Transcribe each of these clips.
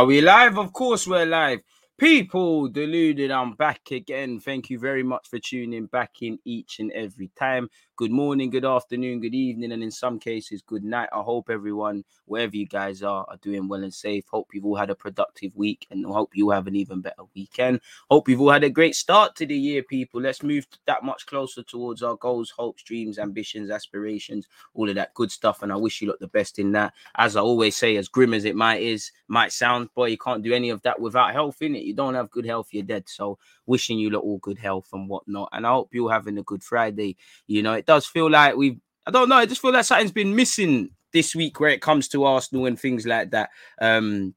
Are we live? Of course, we're live. People deluded, I'm back again. Thank you very much for tuning back in each and every time. Good morning, good afternoon, good evening, and in some cases, good night. I hope everyone, wherever you guys are, are doing well and safe. Hope you've all had a productive week and hope you have an even better weekend. Hope you've all had a great start to the year, people. Let's move that much closer towards our goals, hopes, dreams, ambitions, aspirations, all of that good stuff. And I wish you lot the best in that. As I always say, as grim as it might is, might sound, boy, you can't do any of that without health, in it. You don't have good health, you're dead. So wishing you lot all good health and whatnot. And I hope you're having a good Friday. You know, it does feel like we've I don't know, I just feel like something's been missing this week where it comes to Arsenal and things like that. Um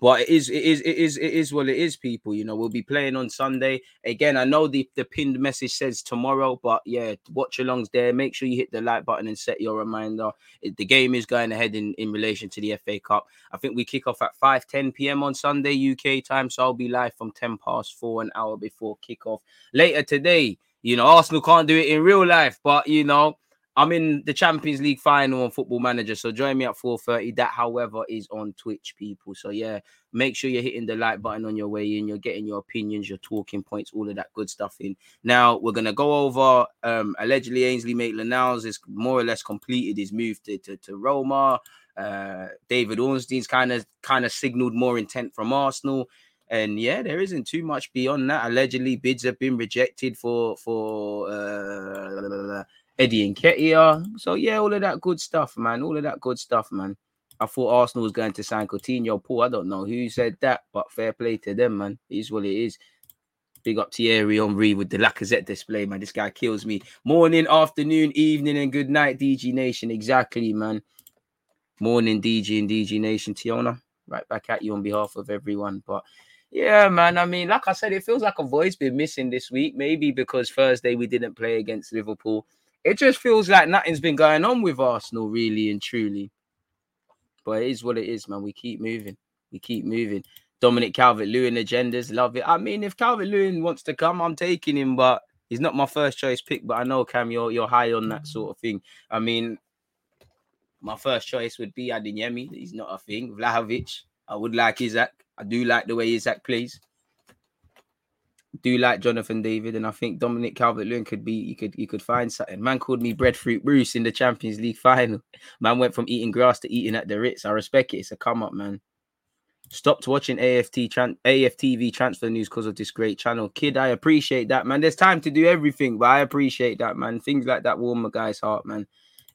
but it is it is it is it is what it is people you know we'll be playing on sunday. Again i know the the pinned message says tomorrow but yeah watch alongs there. Make sure you hit the like button and set your reminder. It, the game is going ahead in in relation to the fa cup. I think we kick off at 5 10 p.m on sunday uk time. So i'll be live from 10 past 4 an hour before kickoff. Later today you know arsenal can't do it in real life but you know I'm in the Champions League final on Football Manager, so join me at 4:30. That, however, is on Twitch, people. So yeah, make sure you're hitting the like button on your way in. You're getting your opinions, your talking points, all of that good stuff in. Now we're gonna go over um allegedly Ainsley Maitland-Niles is more or less completed his move to to, to Roma. Uh, David Ornstein's kind of kind of signaled more intent from Arsenal. And yeah, there isn't too much beyond that. Allegedly, bids have been rejected for for uh, Eddie Nketiah. So yeah, all of that good stuff, man. All of that good stuff, man. I thought Arsenal was going to sign Coutinho. Paul, I don't know who said that, but fair play to them, man. It is what it is. Big up Thierry Henry with the Lacazette display, man. This guy kills me. Morning, afternoon, evening, and good night, DG Nation. Exactly, man. Morning, DG and DG Nation. Tiona, right back at you on behalf of everyone. But yeah, man. I mean, like I said, it feels like a voice been missing this week. Maybe because Thursday we didn't play against Liverpool it just feels like nothing's been going on with Arsenal, really and truly. But it is what it is, man. We keep moving. We keep moving. Dominic Calvert Lewin agendas, love it. I mean, if Calvert Lewin wants to come, I'm taking him, but he's not my first choice pick. But I know Cam, you're you're high on that sort of thing. I mean, my first choice would be Adeyemi. He's not a thing. Vlahovic. I would like Isak. I do like the way Isak plays do like Jonathan David, and I think Dominic Calvert Lewin could be you could you could find something. Man called me breadfruit Bruce in the Champions League final. Man went from eating grass to eating at the Ritz. I respect it. It's a come up, man. Stopped watching AFT tran- AFTV transfer news because of this great channel. Kid, I appreciate that, man. There's time to do everything, but I appreciate that, man. Things like that warm a guy's heart, man.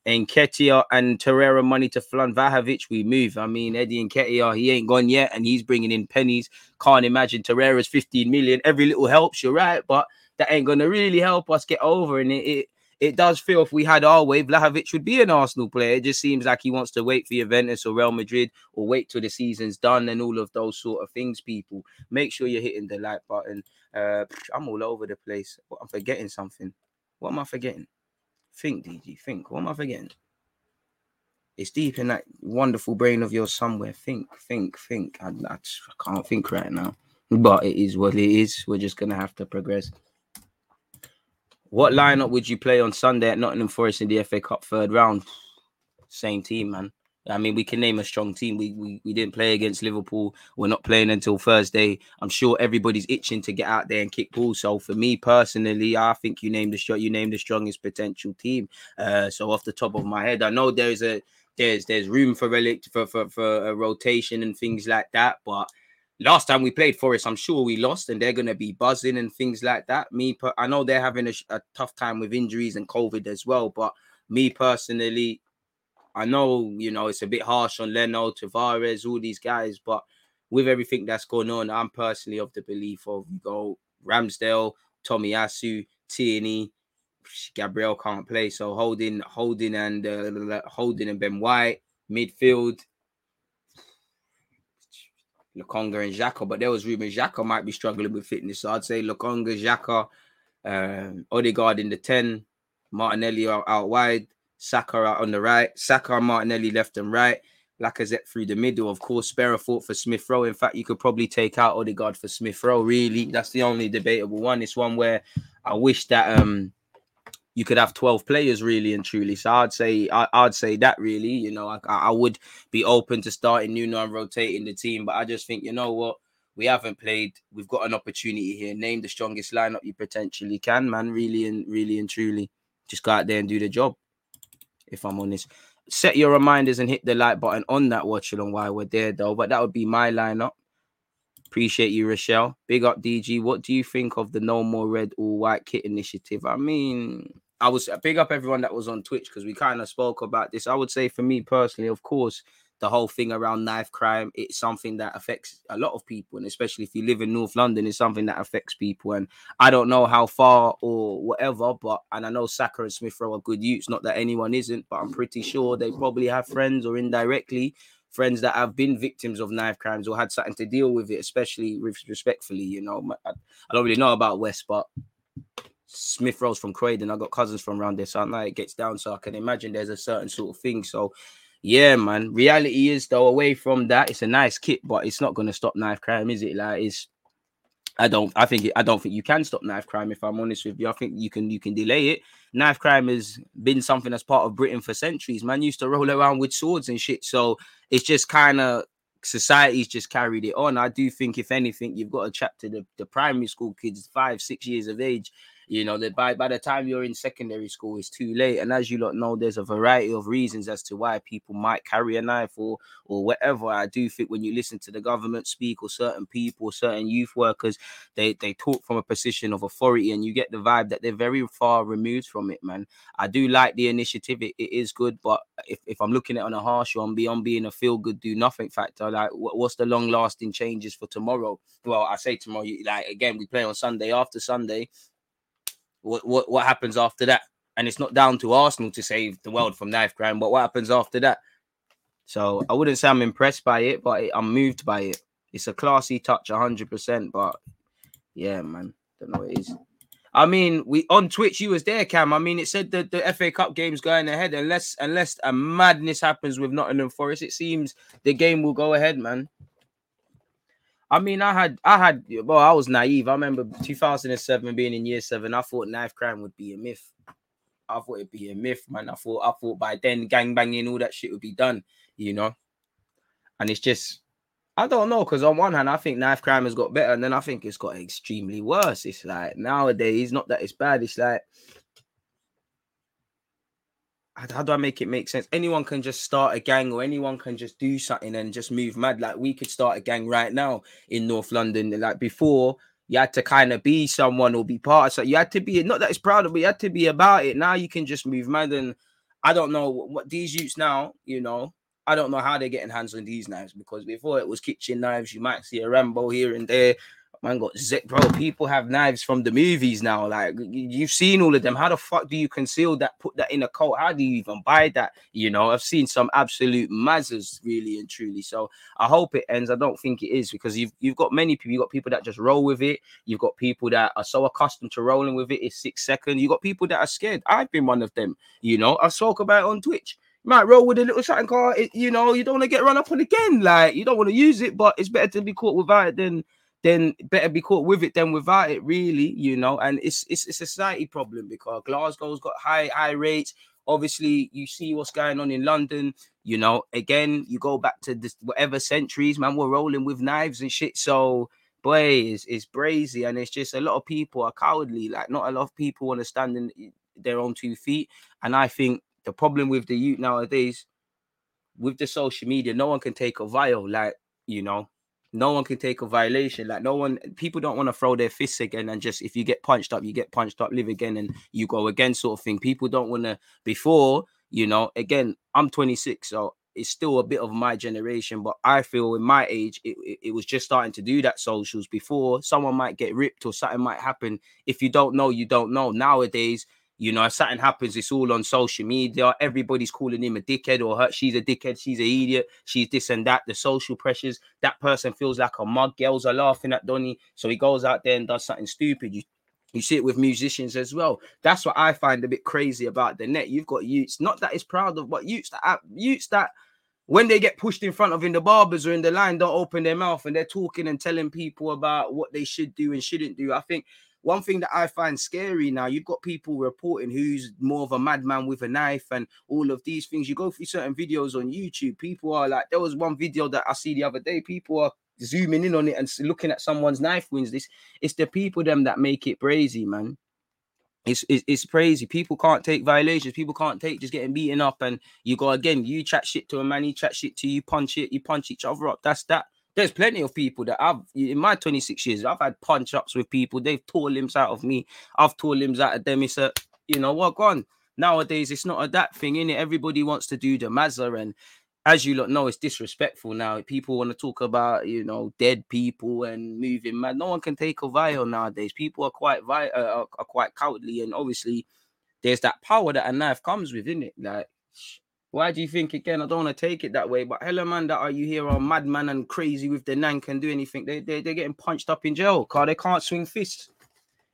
Nketiah and Torreira money to Flan Vlahovic, we move. I mean, Eddie Nketiah, he ain't gone yet, and he's bringing in pennies. Can't imagine Torreira's 15 million. Every little helps, you're right, but that ain't gonna really help us get over. And it, it it does feel if we had our way, Vlahovic would be an Arsenal player. It just seems like he wants to wait for Juventus or Real Madrid or wait till the season's done and all of those sort of things. People, make sure you're hitting the like button. Uh, I'm all over the place. I'm forgetting something. What am I forgetting? Think, DG, think. What am I forgetting? It's deep in that wonderful brain of yours somewhere. Think, think, think. I, I, can't think right now. But it is what it is. We're just to have to progress. What lineup would you play on Sunday at Nottingham Forest in the FA Cup third round? Same team, man. I mean, we can name a strong team. We, we we didn't play against Liverpool. We're not playing until Thursday. I'm sure everybody's itching to get out there and kick ball. So for me personally, I think you named the shot. You named the strongest potential team. Uh, so off the top of my head, I know there's a there's there's room for relic for for, for a rotation and things like that. But last time we played Forest, I'm sure we lost, and they're gonna be buzzing and things like that. Me, I know they're having a, a tough time with injuries and COVID as well. But me personally, I know, you know, it's a bit harsh on Leno, Tavares, all these guys, but with everything that's going on, I'm personally of the belief of you go Ramsdale, Tomiyasu, Tierney, Gabriel can't play, so holding, holding, and uh, holding and Ben White midfield. Lokonga and Xhaka, but there was rumors Xhaka might be struggling with fitness. So I'd say Lokonga, Xhaka, um, Odegaard in the 10, Martinelli out, out wide, Saka out on the right, Saka Martinelli left and right, Lacazette through the middle. Of course, Sparrow fought for Smith Rowe. In fact, you could probably take out Odegaard for Smith Rowe. Really, that's the only debatable one. It's one where I wish that um you could have 12 players really and truly. So I'd say I, would say that really, you know, I, I would be open to starting Nuno and rotating the team, but I just think you know what we haven't played. We've got an opportunity here. Name the strongest lineup you potentially can, man. Really and really and truly, just go out there and do the job. If I'm honest, set your reminders and hit the like button on that watch along while we're there, though. But that would be my lineup. Appreciate you, Rochelle. Big up, DG. What do you think of the No More Red or White Kit initiative? I mean, I was big up everyone that was on Twitch because we kind of spoke about this. I would say for me personally, of course, the whole thing around knife crime it's something that affects a lot of people and especially if you live in north london it's something that affects people and i don't know how far or whatever but and i know saka and smith rowe are good youths not that anyone isn't but i'm pretty sure they probably have friends or indirectly friends that have been victims of knife crimes or had something to deal with it especially respectfully you know i don't really know about west but Smith Rowe's from Croydon. I got cousins from around there, so I know it gets down. So I can imagine there's a certain sort of thing. So yeah, man. Reality is though, away from that, it's a nice kit, but it's not gonna stop knife crime, is it? Like it's I don't I think I don't think you can stop knife crime if I'm honest with you. I think you can you can delay it. Knife crime has been something that's part of Britain for centuries. Man used to roll around with swords and shit. So it's just kind of society's just carried it on. I do think if anything, you've got to chat to the, the primary school kids, five, six years of age, you know that by by the time you're in secondary school it's too late. And as you lot know there's a variety of reasons as to why people might carry a knife or or whatever. I do think when you listen to the government speak or certain people certain youth workers they they talk from a position of authority and you get the vibe that they're very far removed from it man. I do like the initiative. It, it is good but if, if i'm looking at it on a harsh one beyond being a feel good do nothing factor like what's the long lasting changes for tomorrow? Well i say tomorrow like again we play on sunday after sunday what, what what happens after that? And it's not down to Arsenal to save the world from knife crime, but what happens after that? So I wouldn't say I'm impressed by it, but I'm moved by it. It's a classy touch, 100%. But yeah, man, don't know what it is. I mean, we on Twitch, you was there, Cam. I mean, it said that the FA Cup game's going ahead, unless unless a madness happens with Nottingham Forest. It seems the game will go ahead, man. I mean, I had, I had, well, I was naive. I remember 2007 being in year seven. I thought knife crime would be a myth. I thought it'd be a myth, man. I thought, I thought by then gang banging, all that shit would be done, you know. And it's just, I don't know, because on one hand, I think knife crime has got better, and then I think it's got extremely worse. It's like nowadays, not that it's bad. It's like how do I make it make sense? Anyone can just start a gang or anyone can just do something and just move mad. Like we could start a gang right now in North London. Like before, you had to kind of be someone or be part of so you had to be not that it's proud of, but you had to be about it. Now you can just move mad. And I don't know what these youths now, you know, I don't know how they're getting hands on these knives because before it was kitchen knives, you might see a Rambo here and there. Man got zip, bro. People have knives from the movies now. Like you've seen all of them. How the fuck do you conceal that? Put that in a coat? How do you even buy that? You know, I've seen some absolute mazzers, really and truly. So I hope it ends. I don't think it is because you've you've got many people. You've got people that just roll with it. You've got people that are so accustomed to rolling with it. It's six seconds. You got people that are scared. I've been one of them. You know, I spoke about it on Twitch might roll with a little something car. you know, you don't want to get run up on again. Like you don't want to use it, but it's better to be caught without it than then better be caught with it than without it, really, you know. And it's it's it's a society problem because Glasgow's got high high rates. Obviously, you see what's going on in London. You know, again, you go back to this whatever centuries, man. We're rolling with knives and shit. So, boy, it's, it's brazy, and it's just a lot of people are cowardly. Like, not a lot of people want to stand in eh, their own two feet. And I think the problem with the youth nowadays, with the social media, no one can take a vial. Like, you know, no one can take a violation. Like no one, people don't want to throw their fists again and just if you get punched up, you get punched up, live again, and you go again, sort of thing. People don't want to. Before, you know, again, I'm 26, so it's still a bit of my generation, but I feel in my age, it, it, it, was just starting to do that socials before. Someone might get ripped or something might happen. If you don't know, you don't know. Nowadays, you know, if something happens, it's all on social media. Everybody's calling him a dickhead or her. She's a dickhead. She's an idiot. She's this and that. The social pressures. That person feels like a mug. Girls are laughing at Donny, so he goes out there and does something stupid. You you see it with musicians as well. That's what I find a bit crazy about the net. You've got youths, not that it's proud of, but youths that youths that when they get pushed in front of in the barbers or in the line, don't open their mouth and they're talking and telling people about what they should do and shouldn't do. I think one thing that I find scary now, you've got people reporting who's more of a madman with a knife and all of these things. You go through certain videos on YouTube, people are like, there was one video that I see the other day, people are zooming in on it and looking at someone's knife wounds. This it's the people them that make it crazy, man. It's, it's, it's crazy. People can't take violations. People can't take just getting beaten up. And you go again, you chat shit to a man, he chat shit to you, punch it, you punch each other up. That's that. There's plenty of people that I've in my 26 years, I've had punch ups with people. They've tore limbs out of me. I've tore limbs out of them. It's a, you know what, gone. Nowadays, it's not a that thing, in it. Everybody wants to do the Mazza and as you lot know, it's disrespectful now. People want to talk about, you know, dead people and moving mad. No one can take a vial nowadays. People are quite vi- uh, are, quite cowardly, and obviously, there's that power that a knife comes with, in it. Like, why do you think again? I don't want to take it that way, but hello, man, that are you here are madman and crazy with the nan can do anything? They they they're getting punched up in jail, car. They can't swing fists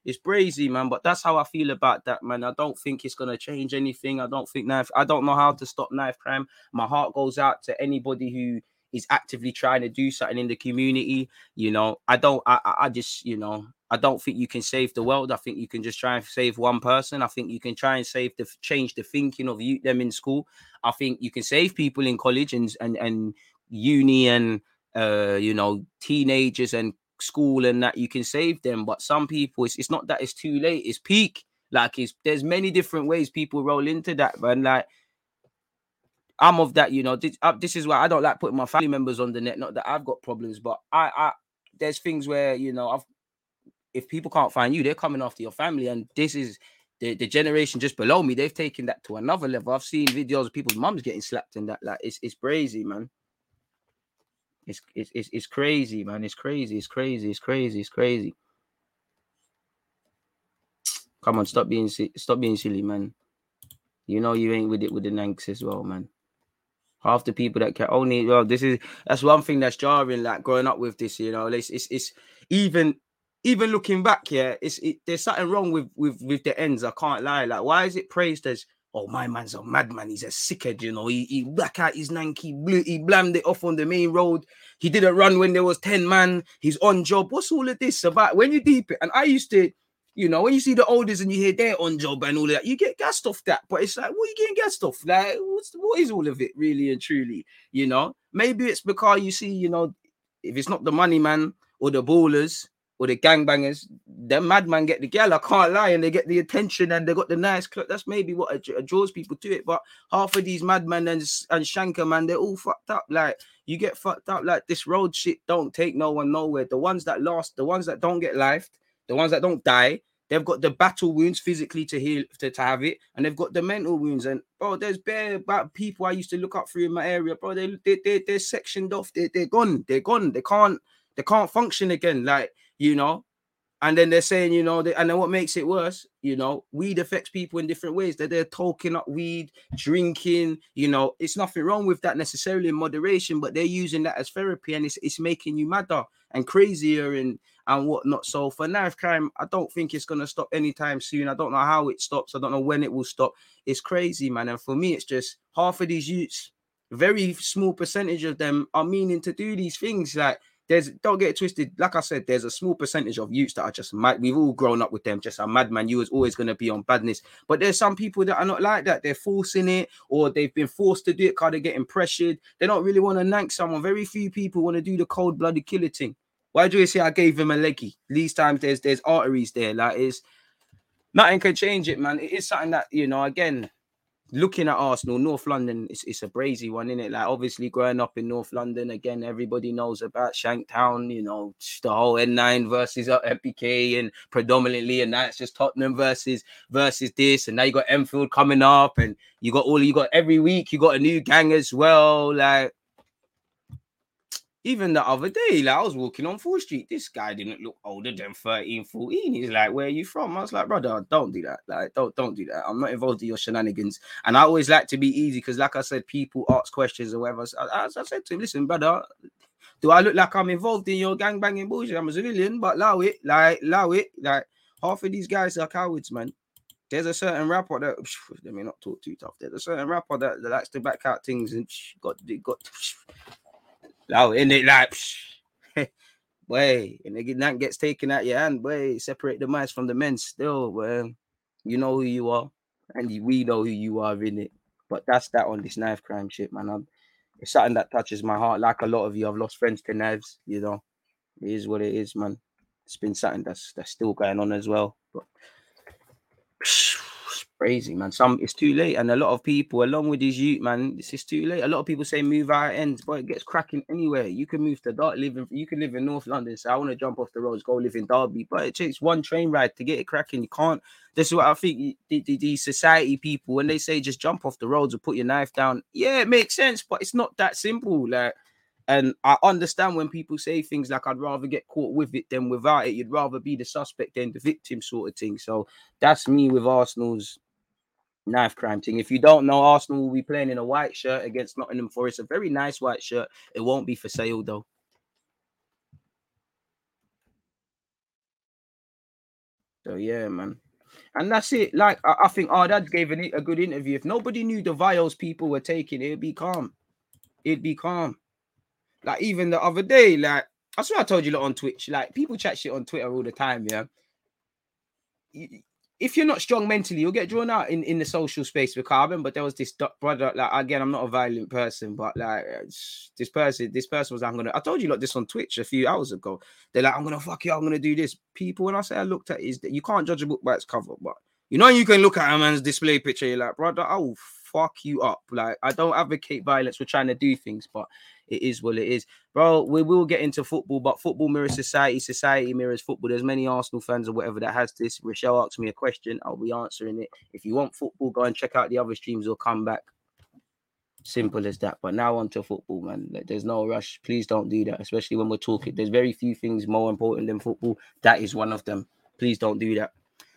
it's brazy, man. But that's how I feel about that, man. I don't think it's gonna change anything. I don't think knife. I don't know how to stop knife crime. My heart goes out to anybody who is actively trying to do something in the community. You know, I don't. I, I just, you know, I don't think you can save the world. I think you can just try and save one person. I think you can try and save the change the thinking of you them in school. I think you can save people in college and and and uni and uh you know teenagers and school and that you can save them. But some people, it's, it's not that it's too late, it's peak. Like it's there's many different ways people roll into that, and like I'm of that, you know. This, uh, this is why I don't like putting my family members on the net. Not that I've got problems, but I, I there's things where you know, I've if people can't find you, they're coming after your family, and this is the, the generation just below me. They've taken that to another level. I've seen videos of people's mums getting slapped and that. Like it's it's crazy, man. It's, it's it's it's crazy, man. It's crazy. It's crazy. It's crazy. It's crazy. Come on, stop being stop being silly, man. You know you ain't with it with the Nanks as well, man. Half the people that can only well, this is that's one thing that's jarring. Like growing up with this, you know, it's it's, it's even even looking back, yeah, it's it, there's something wrong with with with the ends. I can't lie. Like, why is it praised as oh, my man's a madman. He's a sickhead, you know. He, he black out his Nike, blew, he blammed it off on the main road. He didn't run when there was 10 man. He's on job. What's all of this about? When you deep it, and I used to, you know, when you see the oldest and you hear they're on job and all that, you get gassed off that. But it's like, what are you getting gassed off? Like, what's what is all of it really and truly? You know, maybe it's because you see, you know, if it's not the money man or the ballers, or the gangbangers, them madman get the girl. I can't lie, and they get the attention and they got the nice clothes. That's maybe what draws people to it. But half of these madmen and and shanker man, they're all fucked up. Like you get fucked up. Like this road shit don't take no one nowhere. The ones that lost, the ones that don't get life, the ones that don't die, they've got the battle wounds physically to heal to, to have it, and they've got the mental wounds. And bro, there's bare people I used to look up through in my area, bro. They they they they're sectioned off. They they're gone. They're gone. They can't they can't function again. Like you know. And then they're saying, you know, they, and then what makes it worse, you know, weed affects people in different ways. That they're, they're talking up weed, drinking, you know, it's nothing wrong with that necessarily in moderation, but they're using that as therapy and it's, it's making you madder and crazier and and whatnot. So for knife crime, I don't think it's gonna stop anytime soon. I don't know how it stops. I don't know when it will stop. It's crazy, man. And for me, it's just half of these youths, very small percentage of them are meaning to do these things. Like there's don't get it twisted. Like I said, there's a small percentage of youths that are just mad. We've all grown up with them, just a madman. You was always going to be on badness. But there's some people that are not like that. They're forcing it, or they've been forced to do it because they're getting pressured. They don't really want to nank someone. Very few people want to do the cold blooded killer thing. Why do you say I gave him a leggy? These times there's there's arteries there. Like it's nothing can change it, man. It is something that you know. Again, looking at Arsenal, North London, it's, it's a brazy one, isn't it? Like obviously growing up in North London, again, everybody knows about Shanktown, you know, the whole N9 versus uh, MPK and predominantly, and that's just Tottenham versus versus this, and now you got Enfield coming up, and you got all you got every week, you got a new gang as well. Like even the other day, like I was walking on Fore Street, this guy didn't look older than 13, 14. He's like, Where are you from? I was like, brother, don't do that. Like, don't don't do that. I'm not involved in your shenanigans. And I always like to be easy because, like I said, people ask questions or whatever. As I said to him, listen, brother, do I look like I'm involved in your gang banging bullshit? I'm a civilian, but allow it, like allow it. Like half of these guys are cowards, man. There's a certain rapper that let me not talk too tough. There's a certain rapper that, that likes to back out things and got got oh in it like way and again that gets taken out your hand, way separate the mice from the men still, well, you know who you are, and we know who you are in it. But that's that on this knife crime shit, man. I'm, it's something that touches my heart. Like a lot of you, I've lost friends to knives. You know, it is what it is, man. It's been something that's that's still going on as well. But crazy, man. Some it's too late, and a lot of people, along with these youth, man, this is too late. A lot of people say move out ends, but it gets cracking anywhere. You can move to Dart, live in, you can live in North London. So I want to jump off the roads, go live in Derby, but it takes one train ride to get it cracking. You can't. This is what I think. The, the, the society people, when they say just jump off the roads or put your knife down, yeah, it makes sense, but it's not that simple. Like. And I understand when people say things like, I'd rather get caught with it than without it. You'd rather be the suspect than the victim, sort of thing. So that's me with Arsenal's knife crime thing. If you don't know, Arsenal will be playing in a white shirt against Nottingham Forest, a very nice white shirt. It won't be for sale though. So yeah, man. And that's it. Like I, I think our dad gave an, a good interview. If nobody knew the vials people were taking, it'd be calm. It'd be calm. Like even the other day, like I swear I told you lot on Twitch. Like people chat shit on Twitter all the time, yeah if you're not strong mentally, you'll get drawn out in, in the social space with carbon. But there was this brother, like again, I'm not a violent person, but like uh, this person, this person was, I'm gonna. I told you like this on Twitch a few hours ago. They're like, I'm gonna fuck you, I'm gonna do this. People, when I say I looked at is that you can't judge a book by its cover, but you know you can look at a man's display picture. You're like, brother, I will fuck you up. Like I don't advocate violence. We're trying to do things, but it is what it is, bro. We will get into football, but football mirrors society, society mirrors football. There's many Arsenal fans or whatever that has this. Rochelle asked me a question, I'll be answering it. If you want football, go and check out the other streams or come back. Simple as that. But now on to football, man. There's no rush. Please don't do that, especially when we're talking. There's very few things more important than football. That is one of them. Please don't do that.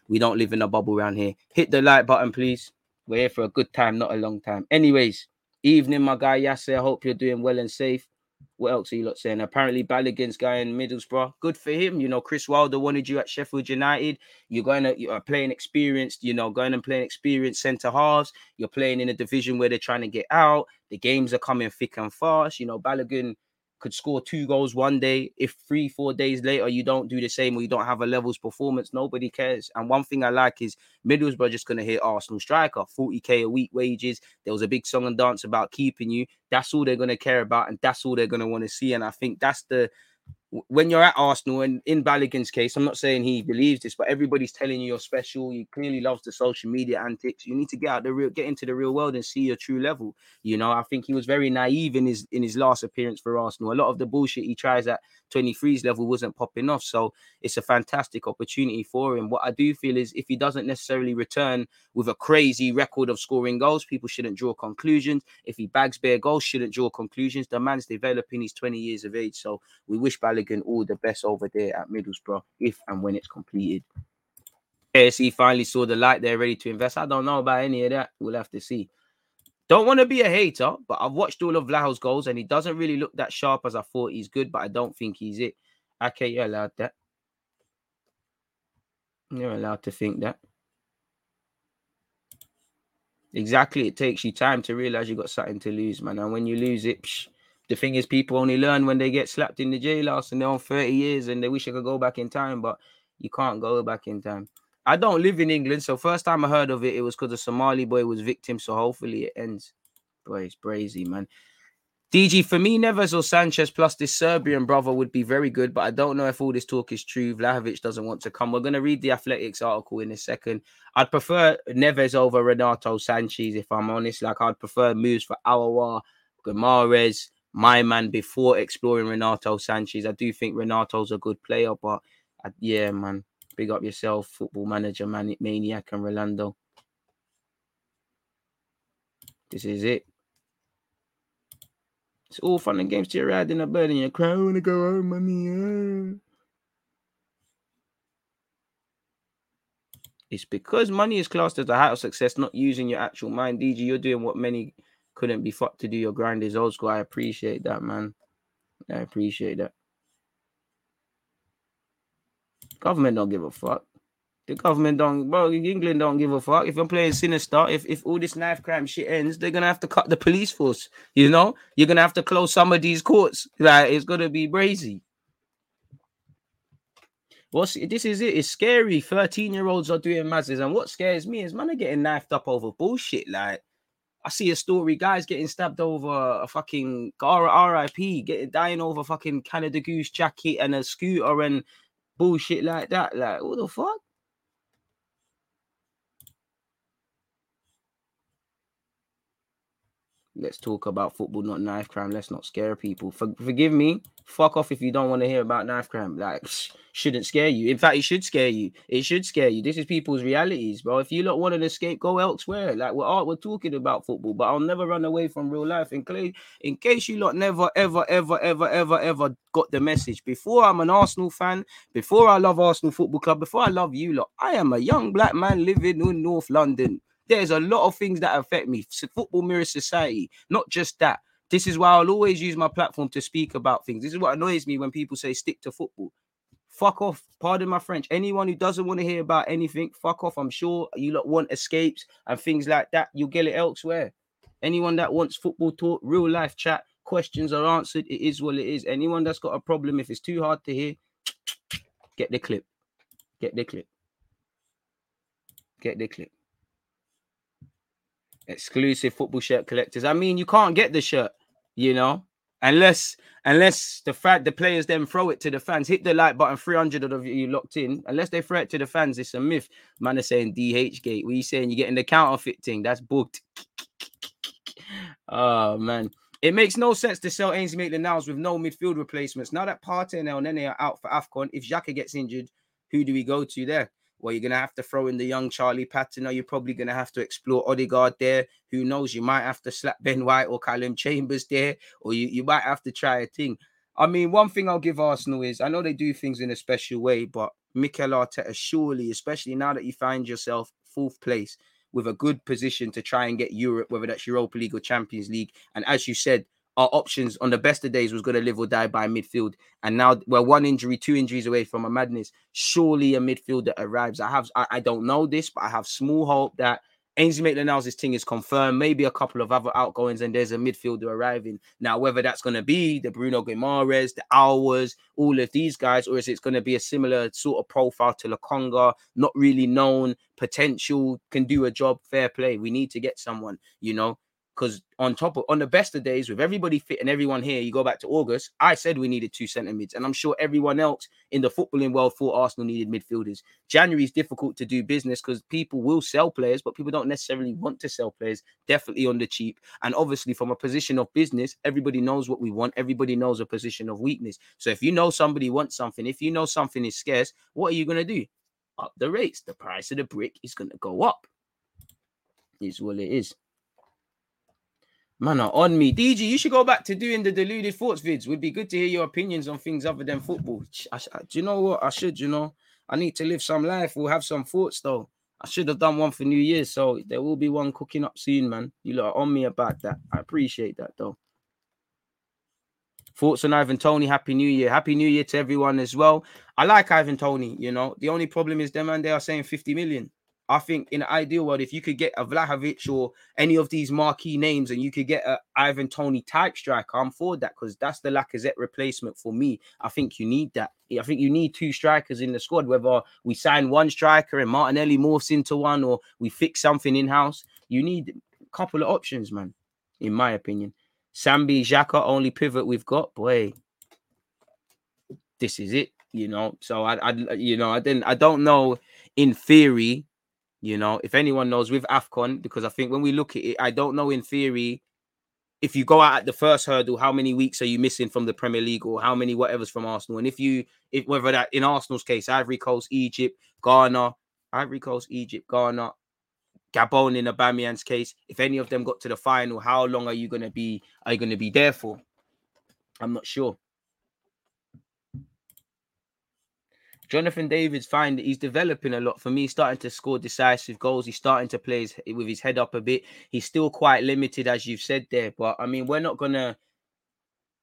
We don't live in a bubble around here. Hit the like button, please. We're here for a good time, not a long time. Anyways, Evening, my guy Yasser. I hope you're doing well and safe. What else are you lot saying? Apparently, Balogun's guy in Middlesbrough. Good for him. You know, Chris Wilder wanted you at Sheffield United. You're going to you're playing experienced, you know, going and playing experienced centre halves. You're playing in a division where they're trying to get out. The games are coming thick and fast. You know, Balogun could score two goals one day. If three, four days later you don't do the same or you don't have a levels performance, nobody cares. And one thing I like is Middlesbrough just going to hit Arsenal striker, 40k a week wages. There was a big song and dance about keeping you. That's all they're going to care about, and that's all they're going to want to see. And I think that's the when you're at Arsenal and in Balogun's case, I'm not saying he believes this, but everybody's telling you you're special. He clearly loves the social media antics. You need to get out the real, get into the real world and see your true level. You know, I think he was very naive in his in his last appearance for Arsenal. A lot of the bullshit he tries at 23's level wasn't popping off. So it's a fantastic opportunity for him. What I do feel is if he doesn't necessarily return with a crazy record of scoring goals, people shouldn't draw conclusions. If he bags bare goals, shouldn't draw conclusions. The man's developing. He's 20 years of age. So we wish Balogun all the best over there at Middlesbrough if and when it's completed. KSE finally saw the light. They're ready to invest. I don't know about any of that. We'll have to see. Don't want to be a hater, but I've watched all of Vlaho's goals and he doesn't really look that sharp as I thought he's good, but I don't think he's it. Okay, you're allowed that. You're allowed to think that. Exactly. It takes you time to realize you got something to lose, man. And when you lose it, psh, the thing is, people only learn when they get slapped in the jailhouse and they're on 30 years and they wish they could go back in time, but you can't go back in time. I don't live in England, so first time I heard of it, it was because a Somali boy was victim. So hopefully it ends. Boy, it's brazy, man. DG, for me, Neves or Sanchez plus this Serbian brother would be very good, but I don't know if all this talk is true. Vlahovic doesn't want to come. We're going to read the Athletic's article in a second. I'd prefer Neves over Renato Sanchez, if I'm honest. Like, I'd prefer moves for Aouar, Guimaraes, my man before exploring Renato Sanchez. I do think Renato's a good player, but uh, yeah, man. Big up yourself, football manager, man, maniac, and Rolando. This is it. It's all fun and games to your ride in a bed and you're crying, I want to go home, mommy. It's because money is classed as a height of success, not using your actual mind. DG, you're doing what many couldn't be fucked to do. Your grind is old school. I appreciate that, man. I appreciate that. Government don't give a fuck. The government don't, bro. England don't give a fuck. If I'm playing sinister, if if all this knife crime shit ends, they're gonna have to cut the police force. You know, you're gonna have to close some of these courts. Like it's gonna be crazy. What's this is it? It's scary. 13 year olds are doing masses, and what scares me is man are getting knifed up over bullshit. Like I see a story, guys getting stabbed over a fucking RIP, getting dying over fucking Canada Goose jacket and a scooter and bullshit like that. Like, what the fuck? Let's talk about football, not knife crime. Let's not scare people. For, forgive me. Fuck off if you don't want to hear about knife crime. Like, shouldn't scare you. In fact, it should scare you. It should scare you. This is people's realities, bro. If you lot want to escape, go elsewhere. Like we're we're talking about football, but I'll never run away from real life. In case, in case you lot never, ever, ever, ever, ever, ever got the message. Before I'm an Arsenal fan, before I love Arsenal Football Club, before I love you lot, I am a young black man living in North London. There's a lot of things that affect me. Football mirrors society, not just that. This is why I'll always use my platform to speak about things. This is what annoys me when people say stick to football. Fuck off. Pardon my French. Anyone who doesn't want to hear about anything, fuck off. I'm sure you lot want escapes and things like that. You'll get it elsewhere. Anyone that wants football talk, real life chat, questions are answered. It is what it is. Anyone that's got a problem, if it's too hard to hear, get the clip. Get the clip. Get the clip exclusive football shirt collectors. I mean, you can't get the shirt, you know, unless unless the fact the players then throw it to the fans. Hit the like button. Three hundred of you locked in. Unless they throw it to the fans, it's a myth. Man are saying DH gate. What are you saying? You're getting the counterfeit thing. That's booked. oh man. It makes no sense to sell Ainsley Maitland-Niles with no midfield replacements. Now that Partey and Elneny are out for AFCON, if Xhaka gets injured, who do we go to there? Well, you're gonna have to throw in the young Charlie Patino, or you're probably gonna have to explore Odegaard there. Who knows? You might have to slap Ben White or Callum Chambers there, or you, you might have to try a thing. I mean, one thing I'll give Arsenal is I know they do things in a special way, but Mikel Arteta surely, especially now that you find yourself fourth place with a good position to try and get Europe, whether that's Europa League or Champions League, and as you said, our options on the best of days was going to live or die by midfield. And now we're one injury, two injuries away from a madness. Surely a midfielder arrives. I have, I, I don't know this, but I have small hope that Ainsley Maitland-Niles' thing is confirmed. Maybe a couple of other outgoings, and there's a midfielder arriving. Now, whether that's going to be the Bruno Guimaraes, the Aouars, all of these guys, or is it going to be a similar sort of profile to Lokonga, not really known, potential, can do a job, fair play. We need to get someone, you know. Because on top of on the best of days, with everybody fit and everyone here, you go back to August. I said we needed two centre mids, and I'm sure everyone else in the footballing world thought Arsenal needed midfielders. January is difficult to do business because people will sell players, but people don't necessarily want to sell players. Definitely on the cheap, and obviously from a position of business, everybody knows what we want. Everybody knows a position of weakness. So if you know somebody wants something, if you know something is scarce, what are you gonna do? Up the rates. The price of the brick is gonna go up. Is what it is. Man are on me. DG, you should go back to doing the deluded thoughts vids. Would be good to hear your opinions on things other than football. I, I, do you know what? I should, you know. I need to live some life. We'll have some thoughts though. I should have done one for New Year's, so there will be one cooking up soon, man. You lot are on me about that. I appreciate that though. Thoughts on Ivan Toney. Happy New Year. Happy New Year to everyone as well. I like Ivan Toney, you know. The only problem is them and they are saying 50 million. I think in an ideal world, if you could get a Vlahovic or any of these marquee names and you could get a Ivan Toney type striker, I'm for that because that's the Lacazette replacement for me. I think you need that. I think you need two strikers in the squad, whether we sign one striker and Martinelli morphs into one or we fix something in house. You need a couple of options, man, in my opinion. Sambi Xhaka, only pivot we've got. Boy, this is it, you know. So I, I you know, I didn't, I don't know in theory you know, if anyone knows with AFCON, because I think when we look at it, I don't know in theory if you go out at the first hurdle, how many weeks are you missing from the Premier League or how many whatever's from Arsenal? And if you, if whether that in Arsenal's case, Ivory Coast, Egypt, Ghana, Ivory Coast, Egypt, Ghana, Gabon in Aubameyang's case, if any of them got to the final, how long are you going to be? Are you going to be there for? I'm not sure. Jonathan David's fine. He's developing a lot for me. He's starting to score decisive goals. He's starting to play his, with his head up a bit. He's still quite limited, as you've said there. But I mean, we're not gonna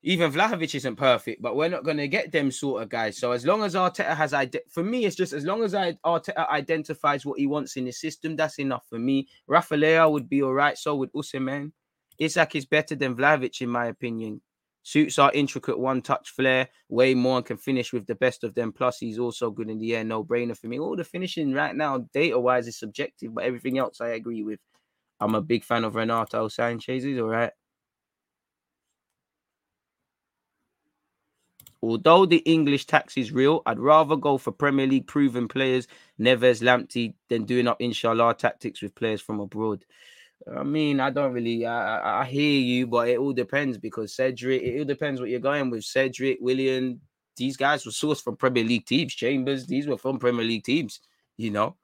even Vlahovic isn't perfect, but we're not to get them sort of guys. So as long as Arteta has, for me, it's just as long as I, Arteta identifies what he wants in his system, that's enough for me. Rafael would be all right. So would Osimhen. Isak is better than Vlahovic in my opinion. Suits our intricate one-touch flair way more and can finish with the best of them. Plus, he's also good in the air. No brainer for me. All the finishing right now, data-wise, is subjective, but everything else I agree with. I'm a big fan of Renato Sanchez. He's all right. Although the English tax is real, I'd rather go for Premier League proven players, Neves, Lamptey, than doing up inshallah tactics with players from abroad. I mean, I don't really. I, I hear you, but it all depends because Cedric. It all depends what you're going with. Cedric, Willian. these guys were sourced from Premier League teams. Chambers, these were from Premier League teams. You know,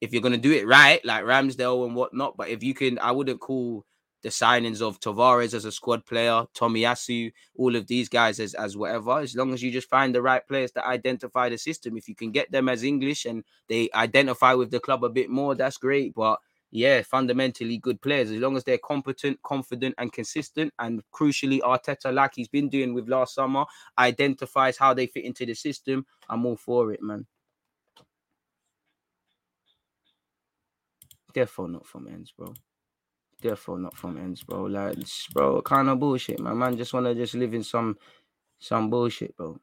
if you're gonna do it right, like Ramsdale and whatnot. But if you can, I wouldn't call the signings of Tavares as a squad player, Tomiyasu, all of these guys as, as whatever, as long as you just find the right players that identify the system. If you can get them as English and they identify with the club a bit more, that's great. But yeah, fundamentally good players, as long as they're competent, confident, and consistent. And crucially, Arteta, like he's been doing with last summer, identifies how they fit into the system. I'm all for it, man. Therefore, not from ends, bro. Therefore, not from ends, bro. Like, bro, kind of bullshit, my Man, just wanna just live in some some bullshit, bro.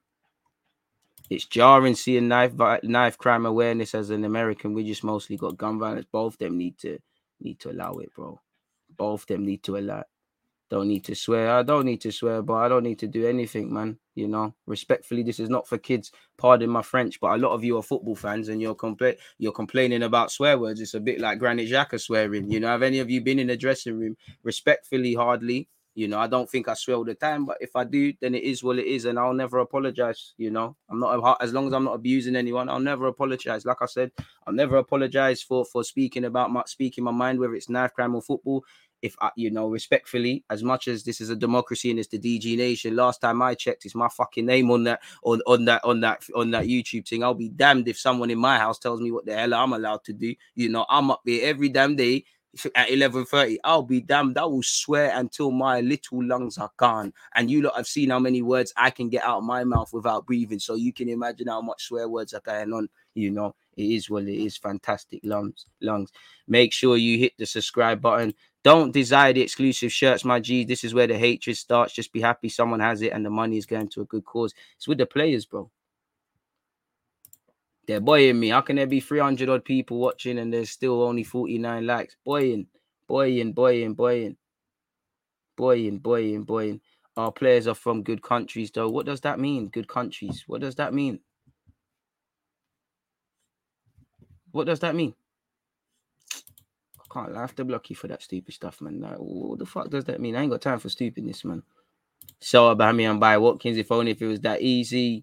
It's jarring seeing knife knife crime awareness as an American. We just mostly got gun violence. Both them need to need to allow it, bro. Both them need to allow. It. Don't need to swear. I don't need to swear, but I don't need to do anything, man. You know, respectfully, this is not for kids. Pardon my French, but a lot of you are football fans and you're compla- you're complaining about swear words. It's a bit like Granit Xhaka swearing. You know, have any of you been in a dressing room? Respectfully, hardly. You know, I don't think I swear all the time, but if I do, then it is what it is, and I'll never apologize. You know, I'm not as long as I'm not abusing anyone, I'll never apologize. Like I said, I'll never apologize for for speaking about my speaking my mind, whether it's knife crime or football if I, you know, respectfully, as much as this is a democracy and it's the DG Nation, last time I checked, it's my fucking name on that on on that on that on that YouTube thing. I'll be damned if someone in my house tells me what the hell I'm allowed to do. You know, I'm up there every damn day at 11.30 i'll be damned i will swear until my little lungs are gone and you lot have seen how many words i can get out of my mouth without breathing so you can imagine how much swear words are going on you know it is what it is fantastic lungs lungs make sure you hit the subscribe button don't desire the exclusive shirts, my G. This is where the hatred starts. Just be happy someone has it and the money is going to a good cause. It's with the players, bro. They're boying me. How can there be 300 odd people watching and there's still only 49 likes? Boying, boying, boying, boying, boying, boying, boying. Our players are from good countries, though. What does that mean? Good countries. What does that mean? What does that mean? I can't I have to block you for that stupid stuff, man. Like, what the fuck does that mean? I ain't got time for stupidness, man. So about me and buy Watkins, if only if it was that easy.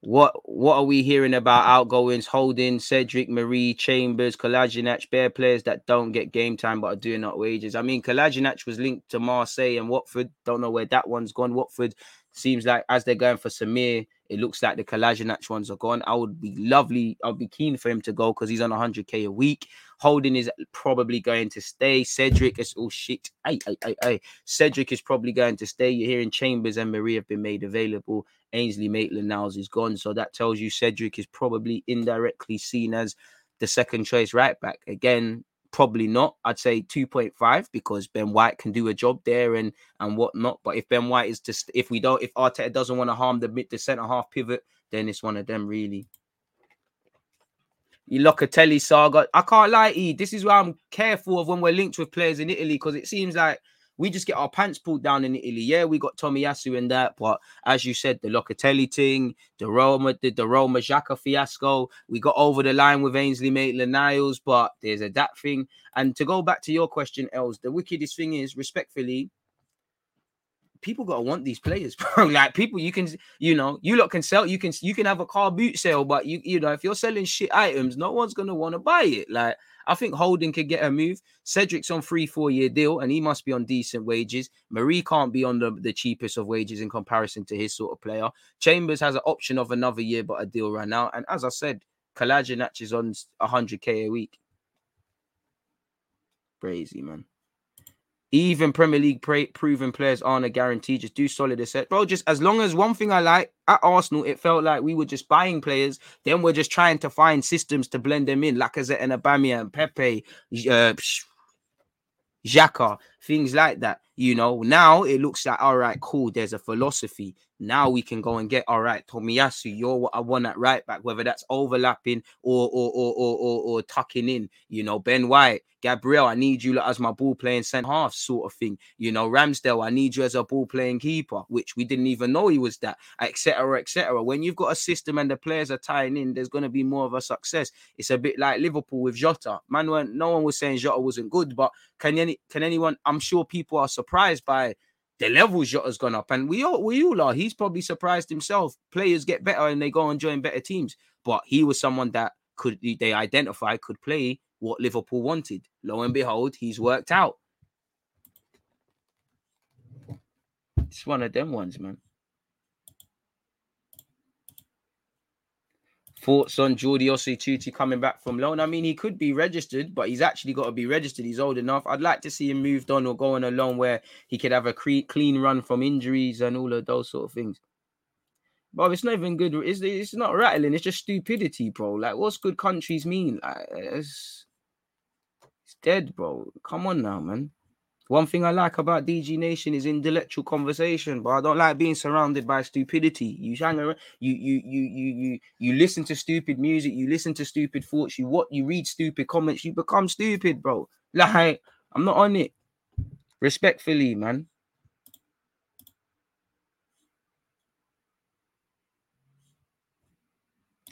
What what are we hearing about outgoings, Holding, Cedric, Mari, Chambers, Kolasinac, bare players that don't get game time but are doing up wages? I mean, Kolasinac was linked to Marseille and Watford. Don't know where that one's gone. Watford seems like as they're going for Samir, it looks like the Kolasinac ones are gone. I would be lovely. I'd be keen for him to go because he's on 100k a week. Holding is probably going to stay. Cedric is oh shit. Hey, hey, hey, hey. Cedric is probably going to stay. You're hearing Chambers and Mari have been made available. Ainsley Maitland Niles is gone. So that tells you Cedric is probably indirectly seen as the second choice right back. Again, probably not. I'd say 2.5 because Ben White can do a job there and and whatnot. But if Ben White is just if we don't if Arteta doesn't want to harm the mid the centre half pivot, then it's one of them really. You Locatelli saga. I can't lie, E. This is why I'm careful of when we're linked with players in Italy because it seems like we just get our pants pulled down in Italy. Yeah, we got Tomiyasu in that, but as you said, the Locatelli thing, the Roma, the, the Roma Xhaka fiasco, we got over the line with Ainsley Maitland Niles, but there's a that thing. And to go back to your question, Els, the wickedest thing is, respectfully, people gotta want these players, bro. like people, you can, you know, you lot can sell, you can, you can have a car boot sale, but you, you know, if you're selling shit items, no one's gonna want to buy it. Like, I think Holding could get a move. Cedric's on three, four year deal, and he must be on decent wages. Mari can't be on the, the cheapest of wages in comparison to his sort of player. Chambers has an option of another year, but a deal right now. And as I said, Kolasinac is on 100k a week. Crazy, man. Even Premier League pra- proven players aren't a guarantee. Just do solid set, bro. Just as long as one thing I like at Arsenal, it felt like we were just buying players. Then we're just trying to find systems to blend them in. Lacazette and Aubameyang, Pepe, uh, Xhaka, things like that. You know, now it looks like all right, cool. There's a philosophy. Now we can go and get all right, Tomiyasu. You're what I want at right back, whether that's overlapping or or or or, or, or tucking in. You know, Ben White, Gabriel, I need you as my ball playing centre half, sort of thing. You know, Ramsdale, I need you as a ball playing keeper, which we didn't even know he was that, etc. etc. When you've got a system and the players are tying in, there's going to be more of a success. It's a bit like Liverpool with Jota. Man, no one was saying Jota wasn't good, but can any can anyone? I'm sure people are surprised by the level Jota's gone up, and we all we all are. He's probably surprised himself. Players get better and they go and join better teams, but he was someone that could they identify could play what Liverpool wanted. Lo and behold, he's worked out. It's one of them ones, man. Thoughts on Jordi Osei coming back from loan? I mean, he could be registered, but he's actually got to be registered. He's old enough. I'd like to see him moved on or go on a loan where he could have a clean run from injuries and all of those sort of things. But it's not even good. It's, it's not rattling. It's just stupidity, bro. Like, what's good countries mean? Like, it's, it's dead, bro. Come on now, man. One thing I like about DG Nation is intellectual conversation, but I don't like being surrounded by stupidity. You hang around, you you you you you you listen to stupid music, you listen to stupid thoughts, you what you read stupid comments, you become stupid, bro. Like I'm not on it. Respectfully, man.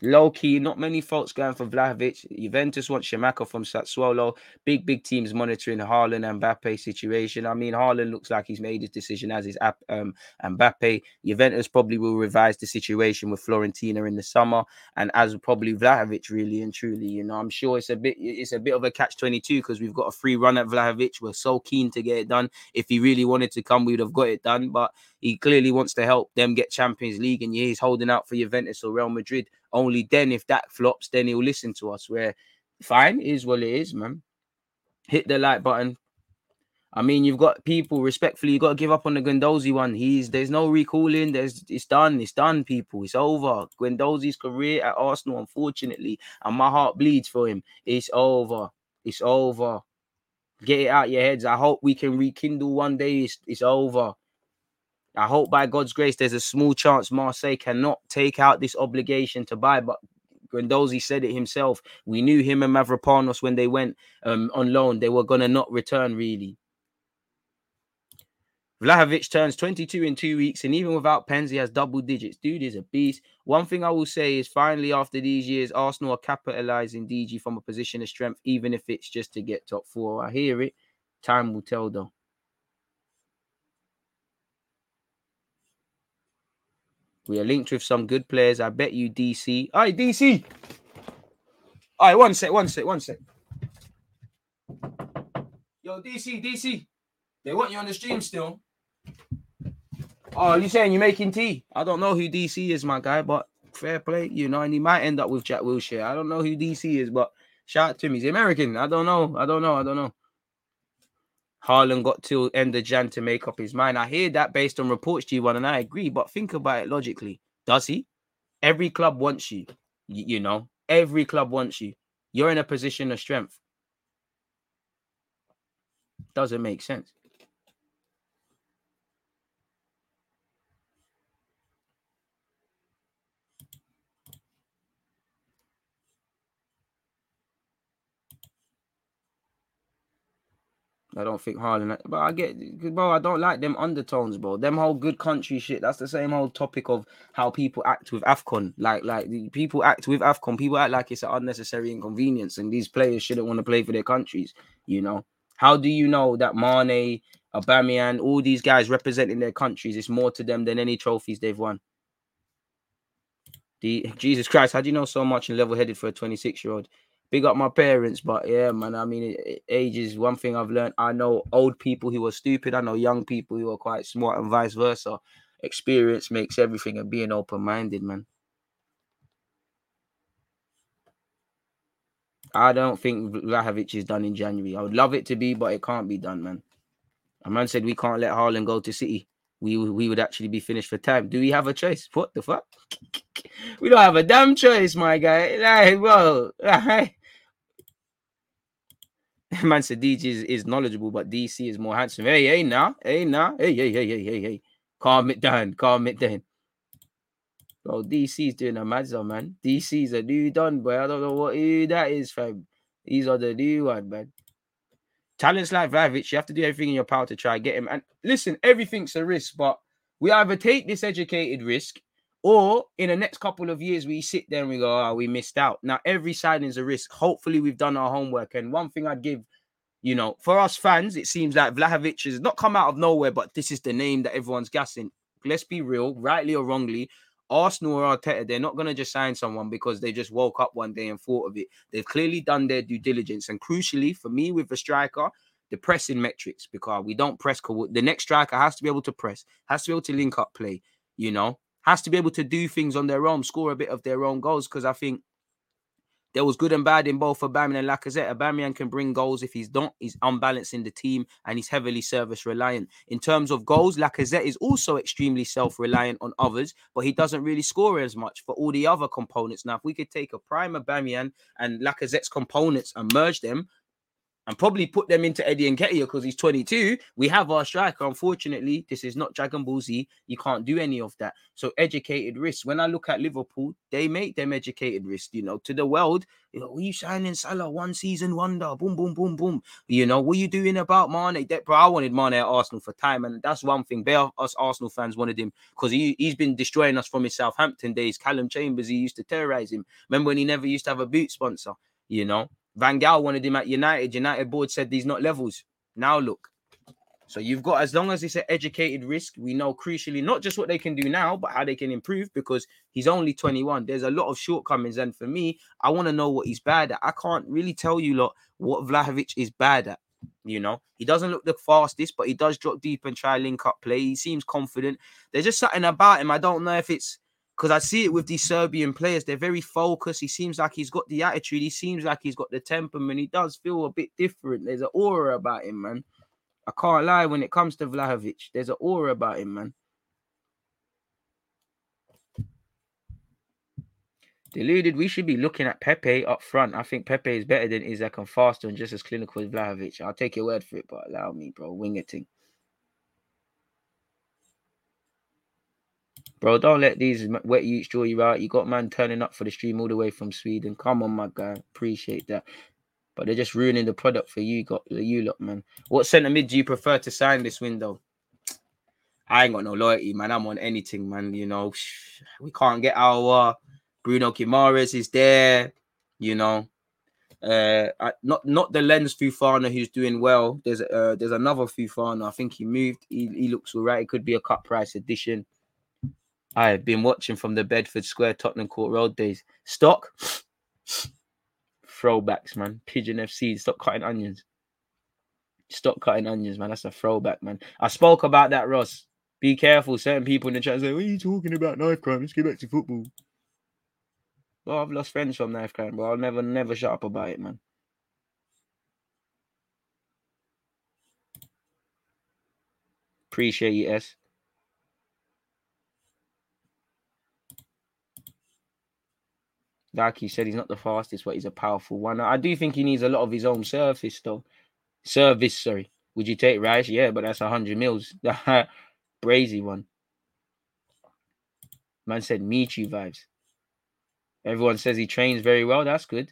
Low key, not many folks going for Vlahovic. Juventus want Scamacca from Sassuolo. Big, big teams monitoring Haaland and Mbappe situation. I mean, Haaland looks like he's made his decision as is um, Mbappe. Juventus probably will revise the situation with Fiorentina in the summer, and as probably Vlahovic, really and truly. You know, I'm sure it's a bit, it's a bit of a catch twenty two because we've got a free run at Vlahovic. We're so keen to get it done. If he really wanted to come, we would have got it done. But he clearly wants to help them get Champions League, and he's holding out for Juventus or Real Madrid. Only then, if that flops, then he'll listen to us. Where fine is what it is, man. Hit the like button. I mean, you've got people respectfully. You got to give up on the Guendouzi one. He's there's no recalling. There's it's done. It's done, people. It's over. Guendouzi's career at Arsenal, unfortunately, and my heart bleeds for him. It's over. It's over. Get it out your heads. I hope we can rekindle one day. It's, it's over. I hope by God's grace there's a small chance Marseille cannot take out this obligation to buy. But Guendouzi said it himself. We knew him and Mavropanos when they went um, on loan, they were going to not return really. Vlahovic turns 22 in two weeks, and even without pens, he has double digits. Dude is a beast. One thing I will say is finally, after these years, Arsenal are capitalizing DG from a position of strength, even if it's just to get top four. I hear it. Time will tell, though. We are linked with some good players. I bet you DC. Hi, DC. All right, one sec, one sec, one sec. Yo, DC, DC. They want you on the stream still. Oh, you saying you're making tea? I don't know who DC is, my guy, but fair play, you know, and he might end up with Jack Wilshere. I don't know who DC is, but shout out to him. He's American. I don't know. I don't know. I don't know. Haaland got till end of Jan to make up his mind. I hear that based on reports, G1, and I agree. But think about it logically. Does he? Every club wants you. you. You know, every club wants you. You're in a position of strength. Doesn't make sense. I don't think Haaland, but I get, bro. I don't like them undertones, bro. Them whole good country shit. That's the same whole topic of how people act with Afcon. Like, like people act with Afcon. People act like it's an unnecessary inconvenience, and these players shouldn't want to play for their countries. You know, how do you know that Mane, Aubameyang, all these guys representing their countries, it's more to them than any trophies they've won? The Jesus Christ, how do you know so much and level-headed for a 26-year-old? Big up my parents, but yeah, man. I mean, age is one thing I've learned. I know old people who are stupid. I know young people who are quite smart, and vice versa. Experience makes everything, and being open-minded, man. I don't think Vlahovic is done in January. I would love it to be, but it can't be done, man. A man said we can't let Haaland go to City. We we would actually be finished for time. Do we have a choice? What the fuck? we don't have a damn choice, my guy. Like, well, man said DG is, is knowledgeable, but DC is more handsome. Hey, hey, now, hey, now, hey, hey, hey, hey, hey, hey. Calm it down, calm it down. Bro, DC's doing a mad man. DC's a new done, boy. I don't know what who that is, fam. These are the new one, man. Talents like Vlahovic, you have to do everything in your power to try and get him. And listen, everything's a risk, but we either take this educated risk or in the next couple of years, we sit there and we go, oh, we missed out. Now, every signing is a risk. Hopefully, we've done our homework. And one thing I'd give, you know, for us fans, it seems like Vlahovic has not come out of nowhere, but this is the name that everyone's guessing. Let's be real, rightly or wrongly, Arsenal or Arteta, they're not going to just sign someone because they just woke up one day and thought of it. They've clearly done their due diligence. And crucially, for me, with the striker, the pressing metrics, because we don't press. The next striker has to be able to press, has to be able to link up play, you know, has to be able to do things on their own, score a bit of their own goals. Because I think there was good and bad in both Aubameyang and Lacazette. Aubameyang can bring goals if he's not. He's unbalancing the team and he's heavily service reliant. In terms of goals, Lacazette is also extremely self reliant on others, but he doesn't really score as much for all the other components. Now, if we could take a prime Aubameyang and Lacazette's components and merge them, and probably put them into Eddie and Nketiah because he's 22. We have our striker. Unfortunately, this is not Dragon Ball Z. You can't do any of that. So educated risk. When I look at Liverpool, they make them educated risk. You know, to the world, you know, you signing Salah one season wonder? Boom, boom, boom, boom. You know, what are you doing about Mane? That, bro, I wanted Mane at Arsenal for time, and that's one thing. Bear us Arsenal fans wanted him because he he's been destroying us from his Southampton days. Callum Chambers, he used to terrorize him. Remember when he never used to have a boot sponsor? You know, Van Gaal wanted him at United. United board said these not levels. Now look. So you've got as long as it's an educated risk, we know crucially not just what they can do now, but how they can improve because he's only 21. There's a lot of shortcomings, and for me, I want to know what he's bad at. I can't really tell you lot what Vlahovic is bad at. You know, he doesn't look the fastest, but he does drop deep and try link up play. He seems confident. There's just something about him. I don't know if it's because I see it with these Serbian players. They're very focused. He seems like he's got the attitude. He seems like he's got the temperament. He does feel a bit different. There's an aura about him, man. I can't lie when it comes to Vlahovic. There's an aura about him, man. Deluded, we should be looking at Pepe up front. I think Pepe is better than Isak and faster and just as clinical as Vlahovic. I'll take your word for it, but allow me, bro. Wing it thing. Bro, don't let these wet you draw you out. You got man turning up for the stream all the way from Sweden. Come on, my guy. Appreciate that. But they're just ruining the product for you, got you lot, man. What centre mid do you prefer to sign this window? I ain't got no loyalty, man. I'm on anything, man. You know, we can't get our uh, Bruno Guimaraes is there. You know, uh, not not the lens Fofana who's doing well. There's uh, there's another Fofana. I think he moved. He, he looks all right. It could be a cut price addition. I've been watching from the Bedford Square Tottenham Court Road days. Stock throwbacks, man. Pigeon FC. Stop cutting onions. Stop cutting onions, man. That's a throwback, man. I spoke about that, Ross. Be careful. Certain people in the chat say, "What are you talking about, knife crime? Let's get back to football." Well, I've lost friends from knife crime, but I'll never, never shut up about it, man. Appreciate you, S. like he said, he's not the fastest, but he's a powerful one. I do think he needs a lot of his own surface, though. Service, sorry. Would you take Rice? Yeah, but that's 100 mils. Brazy one. Man said, you vibes. Everyone says he trains very well. That's good.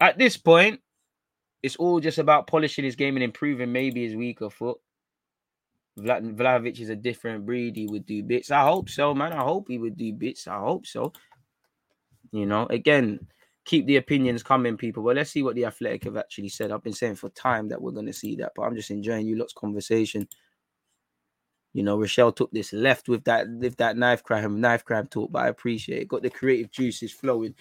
At this point, it's all just about polishing his game and improving maybe his weaker foot. Vlad- Vlahovic is a different breed. He would do bits. I hope so, man. I hope he would do bits. I hope so. You know, again, keep the opinions coming, people. Well, let's see what the athletic have actually said. I've been saying for time that we're going to see that, but I'm just enjoying you lot's conversation. You know, Rochelle took this left with that with that knife crime, knife crime talk, but I appreciate it. Got the creative juices flowing.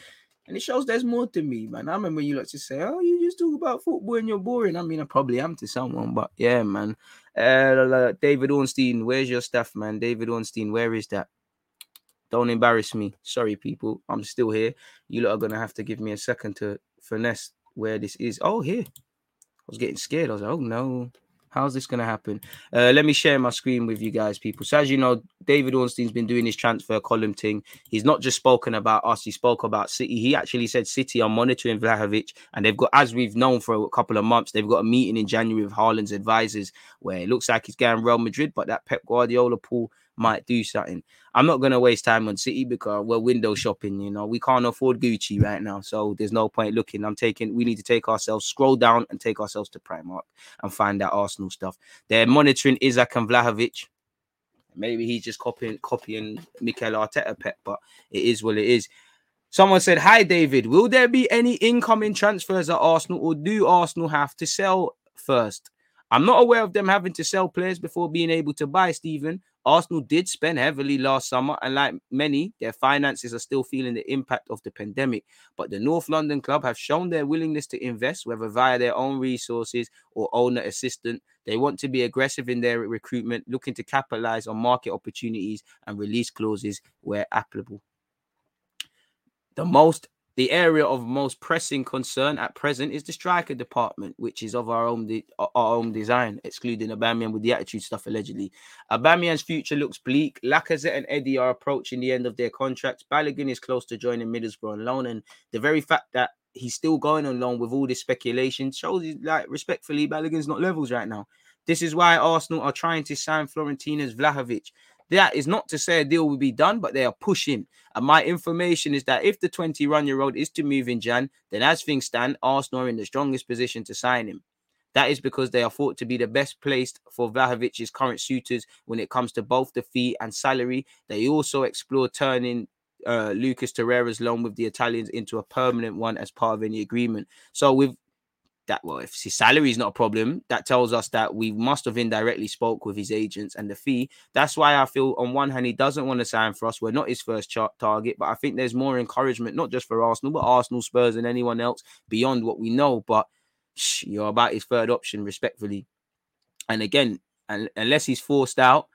And it shows there's more to me, man. I remember you like to say, Oh, you just talk about football and you're boring. I mean, I probably am to someone, but yeah, man. Uh, David Ornstein, where's your stuff, man? David Ornstein, where is that? Don't embarrass me. Sorry, people. I'm still here. You lot are gonna have to give me a second to finesse where this is. Oh, here. I was getting scared. I was like, oh no. How's this going to happen? Uh, let me share my screen with you guys, people. So, as you know, David Ornstein's been doing his transfer column thing. He's not just spoken about us, he spoke about City. He actually said City are monitoring Vlahovic, and they've got, as we've known for a couple of months, they've got a meeting in January with Haaland's advisors where it looks like he's going Real Madrid, but that Pep Guardiola pool might do something. I'm not going to waste time on City because we're window shopping. You know, we can't afford Gucci right now, so there's no point looking. I'm taking. We need to take ourselves, scroll down, and take ourselves to Primark and find that Arsenal stuff. They're monitoring Isak and Vlahovic. Maybe he's just copying copying Mikel Arteta pet, but it is what it is. Someone said, Hi, David. Will there be any incoming transfers at Arsenal, or do Arsenal have to sell first? I'm not aware of them having to sell players before being able to buy, Stephen. Arsenal did spend heavily last summer, and like many, their finances are still feeling the impact of the pandemic. But the North London club have shown their willingness to invest, whether via their own resources or owner assistant. They want to be aggressive in their recruitment, looking to capitalize on market opportunities and release clauses where applicable. The most the area of most pressing concern at present is the striker department, which is of our own de- our own design, excluding Aubameyang with the attitude stuff allegedly. Aubameyang's future looks bleak. Lacazette and Eddie are approaching the end of their contracts. Balogun is close to joining Middlesbrough on loan, and the very fact that he's still going on loan with all this speculation shows like, respectfully, Balogun's not levels right now. This is why Arsenal are trying to sign Fiorentina's Vlahovic. That is not to say a deal will be done, but they are pushing. And my information is that if the 21 year old is to move in Jan, then as things stand, Arsenal are in the strongest position to sign him. That is because they are thought to be the best placed for Vlahovic's current suitors when it comes to both the fee and salary. They also explore turning uh, Lucas Torreira's loan with the Italians into a permanent one as part of any agreement. So with that well, if his salary is not a problem, that tells us that we must have indirectly spoke with his agents and the fee. That's why I feel on one hand he doesn't want to sign for us. We're not his first chart target, but I think there's more encouragement, not just for Arsenal, but Arsenal, Spurs, and anyone else beyond what we know. But shh, you're about his third option, respectfully. And again, unless he's forced out,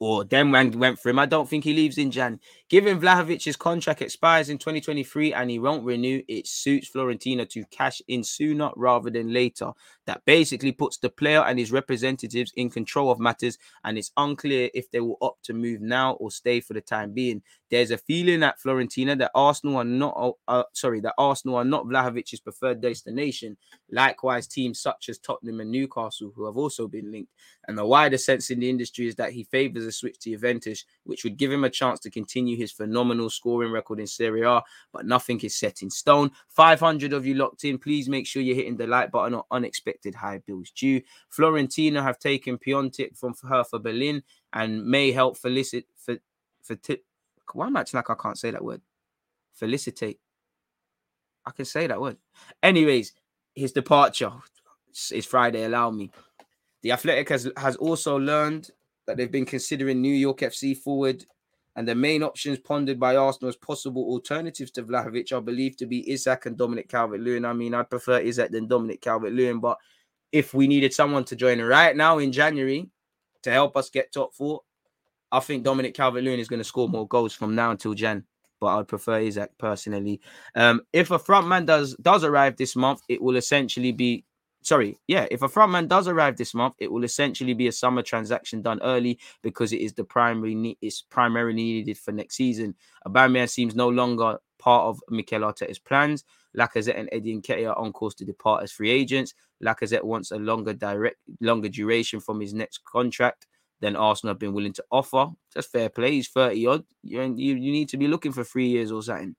or them went for him. I don't think he leaves in Jan. Given Vlahovic's contract expires in 2023 and he won't renew, it suits Fiorentina to cash in sooner rather than later. That basically puts the player and his representatives in control of matters, and it's unclear if they will opt to move now or stay for the time being. There's a feeling at Fiorentina that Arsenal are not, uh, uh sorry, that Arsenal are not Vlahovic's preferred destination. Likewise, teams such as Tottenham and Newcastle, who have also been linked. And the wider sense in the industry is that he favours a switch to Juventus, which would give him a chance to continue his phenomenal scoring record in Serie A. But nothing is set in stone. 500 of you locked in. Please make sure you're hitting the like button on unexpected high bills due. Fiorentina have taken Piatek from Hertha Berlin and may help felicit for for. Why am I like I can't say that word? Felicitate. I can say that word. Anyways, his departure is Friday. Allow me. The Athletic has, has also learned that they've been considering New York FC forward, and the main options pondered by Arsenal as possible alternatives to Vlahovic are believed to be Isak and Dominic Calvert Lewin. I mean, I prefer Isak than Dominic Calvert Lewin, but if we needed someone to join right now in January to help us get top four, I think Dominic Calvert Lewin is going to score more goals from now until Jan. But I'd prefer Isak personally. Um, if a front man does does arrive this month, it will essentially be sorry, yeah, if a frontman does arrive this month, it will essentially be a summer transaction done early because it is the primary need, it's primarily needed for next season. Aubameyang seems no longer part of Mikel Arteta's plans. Lacazette and Eddie Nketiah are on course to depart as free agents. Lacazette wants a longer direct, longer duration from his next contract than Arsenal have been willing to offer. That's fair play. He's 30 odd. You, you, you need to be looking for three years or something.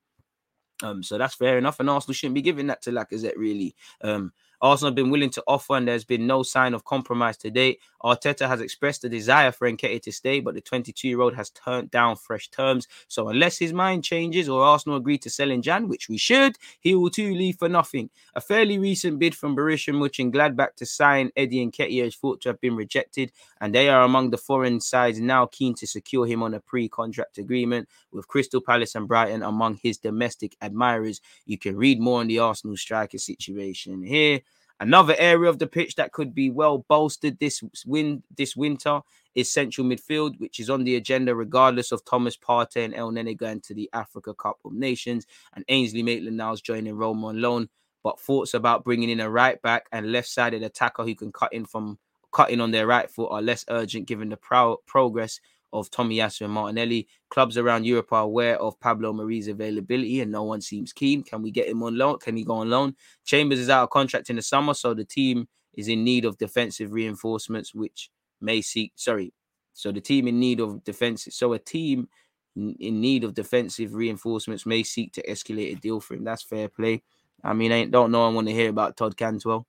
Um, so that's fair enough, and Arsenal shouldn't be giving that to Lacazette really. Um, Arsenal have been willing to offer, and there's been no sign of compromise to date. Arteta has expressed a desire for Nketiah to stay, but the 22-year-old has turned down fresh terms. So unless his mind changes or Arsenal agree to sell in Jan, which we should, he will too leave for nothing. A fairly recent bid from Borussia Mönchengladbach to sign Eddie Nketiah is thought to have been rejected, and they are among the foreign sides now keen to secure him on a pre-contract agreement with Crystal Palace and Brighton among his domestic admirers. You can read more on the Arsenal striker situation here. Another area of the pitch that could be well bolstered this win this winter is central midfield, which is on the agenda regardless of Thomas Partey and Elneny going to the Africa Cup of Nations and Ainsley Maitland-Niles joining Roma on loan. But thoughts about bringing in a right back and left-sided attacker who can cut in from cutting on their right foot are less urgent given the pro- progress of Tomiyasu and Martinelli. Clubs around Europe are aware of Pablo Mari's availability and no one seems keen. Can we get him on loan? Can he go on loan? Chambers is out of contract in the summer, so the team is in need of defensive reinforcements, which may seek, sorry, so the team in need of defensive, so a team in need of defensive reinforcements may seek to escalate a deal for him. That's fair play. I mean, I don't know. I want to hear about Todd Cantwell.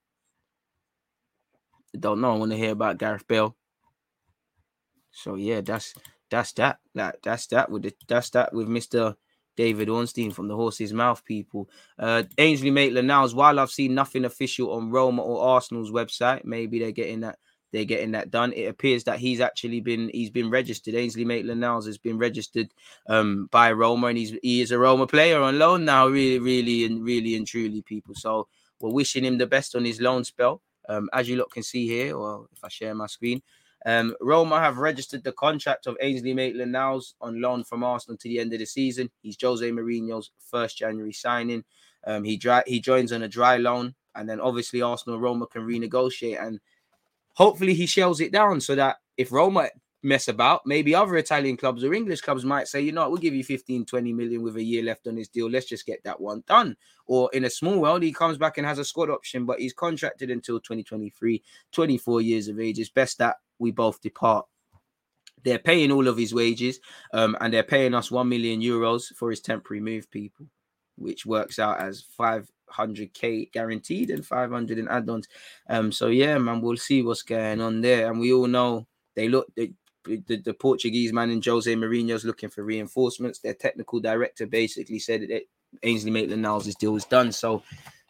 Don't know. I want to hear about Gareth Bale. So yeah, that's that's that. That that's that with the, that's that with Mister David Ornstein from the horse's mouth. People, uh, Ainsley Maitland-Niles. While I've seen nothing official on Roma or Arsenal's website, maybe they're getting that they're getting that done. It appears that he's actually been he's been registered. Ainsley Maitland-Niles has been registered um, by Roma, and he's he is a Roma player on loan now. Really, really, and really and truly, people. So we're wishing him the best on his loan spell. Um, as you look can see here, or if I share my screen, um, Roma have registered the contract of Ainsley Maitland-Niles on loan from Arsenal to the end of the season. He's Jose Mourinho's first January signing. Um, he dry, he joins on a dry loan, and then obviously Arsenal Roma can renegotiate and hopefully he shells it down so that if Roma mess about, maybe other Italian clubs or English clubs might say, you know, we'll give you 15, 20 million with a year left on his deal. Let's just get that one done. Or in a small world, he comes back and has a squad option, but he's contracted until 2023, 24 years of age. It's best that we both depart. They're paying all of his wages, um, and they're paying us 1 million euros for his temporary move, people, which works out as five 100k guaranteed and 500 in add-ons. Um, so yeah, man, we'll see what's going on there. And we all know they look the, the, the Portuguese man in Jose Mourinho's looking for reinforcements. Their technical director basically said that Ainsley Maitland-Niles' deal is done. So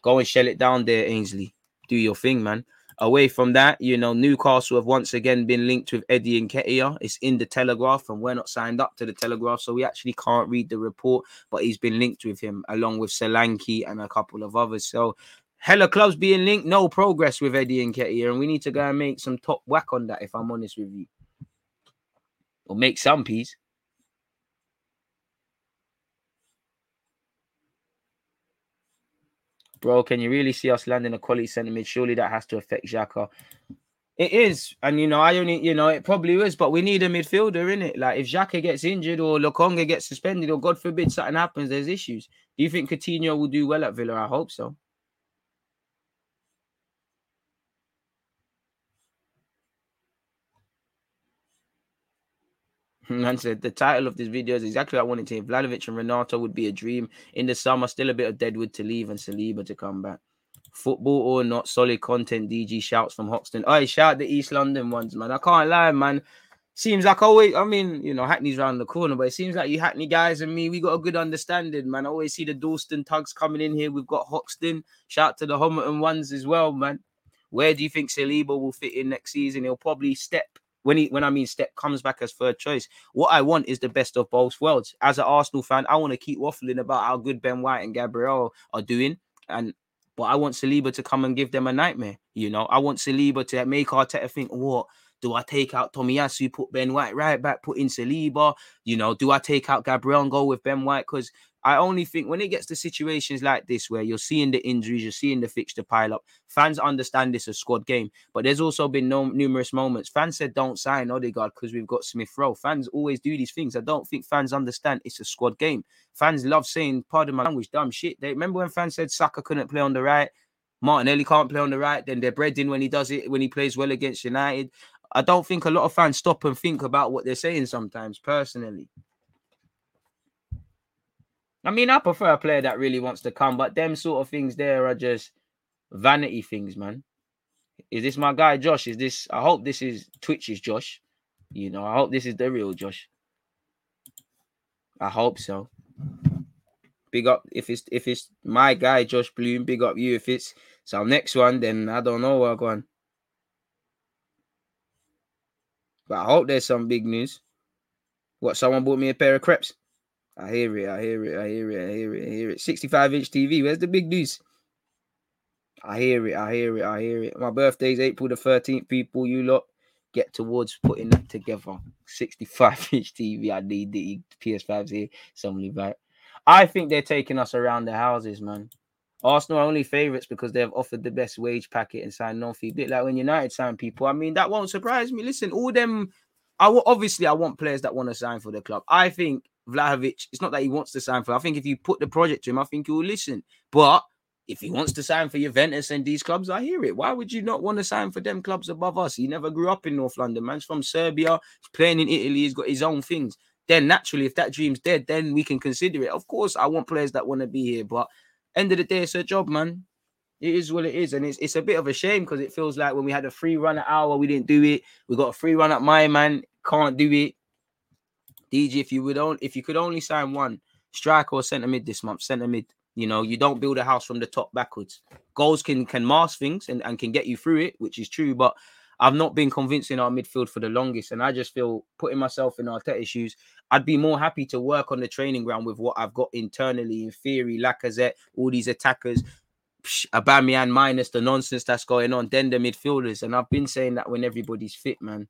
go and shell it down there, Ainsley. Do your thing, man. Away from that, you know, Newcastle have once again been linked with Eddie and Nketiah. It's in the Telegraph, and we're not signed up to the Telegraph, so we actually can't read the report. But he's been linked with him along with Solanke and a couple of others. So hella clubs being linked, no progress with Eddie and Nketiah, and we need to go and make some top whack on that. If I'm honest with you, or make some piece. Bro. Can you really see us landing a quality centre mid? Surely that has to affect Xhaka. It is, and you know, I only, you know, it probably is, but we need a midfielder in it. Like if Xhaka gets injured or Lokonga gets suspended, or God forbid something happens, there's issues. Do you think Coutinho will do well at Villa? I hope so. Man said the title of this video is exactly what I wanted to hear. Vlahovic and Renato would be a dream in the summer. Still a bit of Deadwood to leave and Saliba to come back. Football or not, solid content. DG shouts from Hoxton. Oh, shout the East London ones, man. I can't lie, man. Seems like always. I mean, you know, Hackney's around the corner, but it seems like you Hackney guys and me, we got a good understanding, man. I always see the Dalston tugs coming in here. We've got Hoxton. Shout to the Homerton ones as well, man. Where do you think Saliba will fit in next season? He'll probably step when he when I mean step comes back as third choice. What I want is the best of both worlds. As an Arsenal fan, I want to keep waffling about how good Ben White and Gabriel are doing, and but I want Saliba to come and give them a nightmare. You know, I want Saliba to make Arteta think, what do I take out Tomiyasu, put Ben White right back, put in Saliba? You know, do I take out Gabriel and go with Ben White? Because I only think when it gets to situations like this where you're seeing the injuries, you're seeing the fixture pile up, fans understand this is a squad game. But there's also been no, numerous moments. Fans said don't sign Odegaard because we've got Smith Rowe. Fans always do these things. I don't think fans understand it's a squad game. Fans love saying, pardon my language, dumb shit. They remember when fans said Saka couldn't play on the right, Martinelli can't play on the right, then they're breading when he does it, when he plays well against United. I don't think a lot of fans stop and think about what they're saying sometimes, personally. I mean, I prefer a player that really wants to come, but them sort of things there are just vanity things, man. Is this my guy Josh? Is this? I hope this is Twitch's Josh. You know, I hope this is the real Josh. I hope so. Big up if it's if it's my guy Josh Bloom. Big up you. If it's so next one, then I don't know where I'm going. But I hope there's some big news. What someone bought me a pair of crepes. I hear it. I hear it. I hear it. I hear it. I hear it. 65 inch TV. Where's the big news? I hear it. I hear it. I hear it. My birthday's April the 13th. People, you lot get towards putting that together. 65 inch TV. I need the PS5s here. Somebody back. I think they're taking us around the houses, man. Arsenal are only favourites because they have offered the best wage packet and signed non-fee. Bit like when United sign people. I mean, that won't surprise me. Listen, all them. I w- obviously I want players that want to sign for the club. I think Vlahovic. It's not that he wants to sign for. I think if you put the project to him, I think he will listen. But if he wants to sign for Juventus and these clubs, I hear it. Why would you not want to sign for them clubs above us? He never grew up in North London. Man's from Serbia. He's playing in Italy. He's got his own things. Then naturally, if that dream's dead, then we can consider it. Of course, I want players that want to be here, but end of the day, it's a job, man. It is what it is, and it's it's a bit of a shame because it feels like when we had a free run at hour, we didn't do it. We got a free run at my man, can't do it. DG, if you would only if you could only sign one striker or centre mid this month, centre mid. You know, you don't build a house from the top backwards. Goals can can mask things and, and can get you through it, which is true. But I've not been convinced in our midfield for the longest. And I just feel putting myself in our Arteta's shoes, I'd be more happy to work on the training ground with what I've got internally in theory, Lacazette, all these attackers, Aubameyang minus the nonsense that's going on, then the midfielders. And I've been saying that when everybody's fit, man.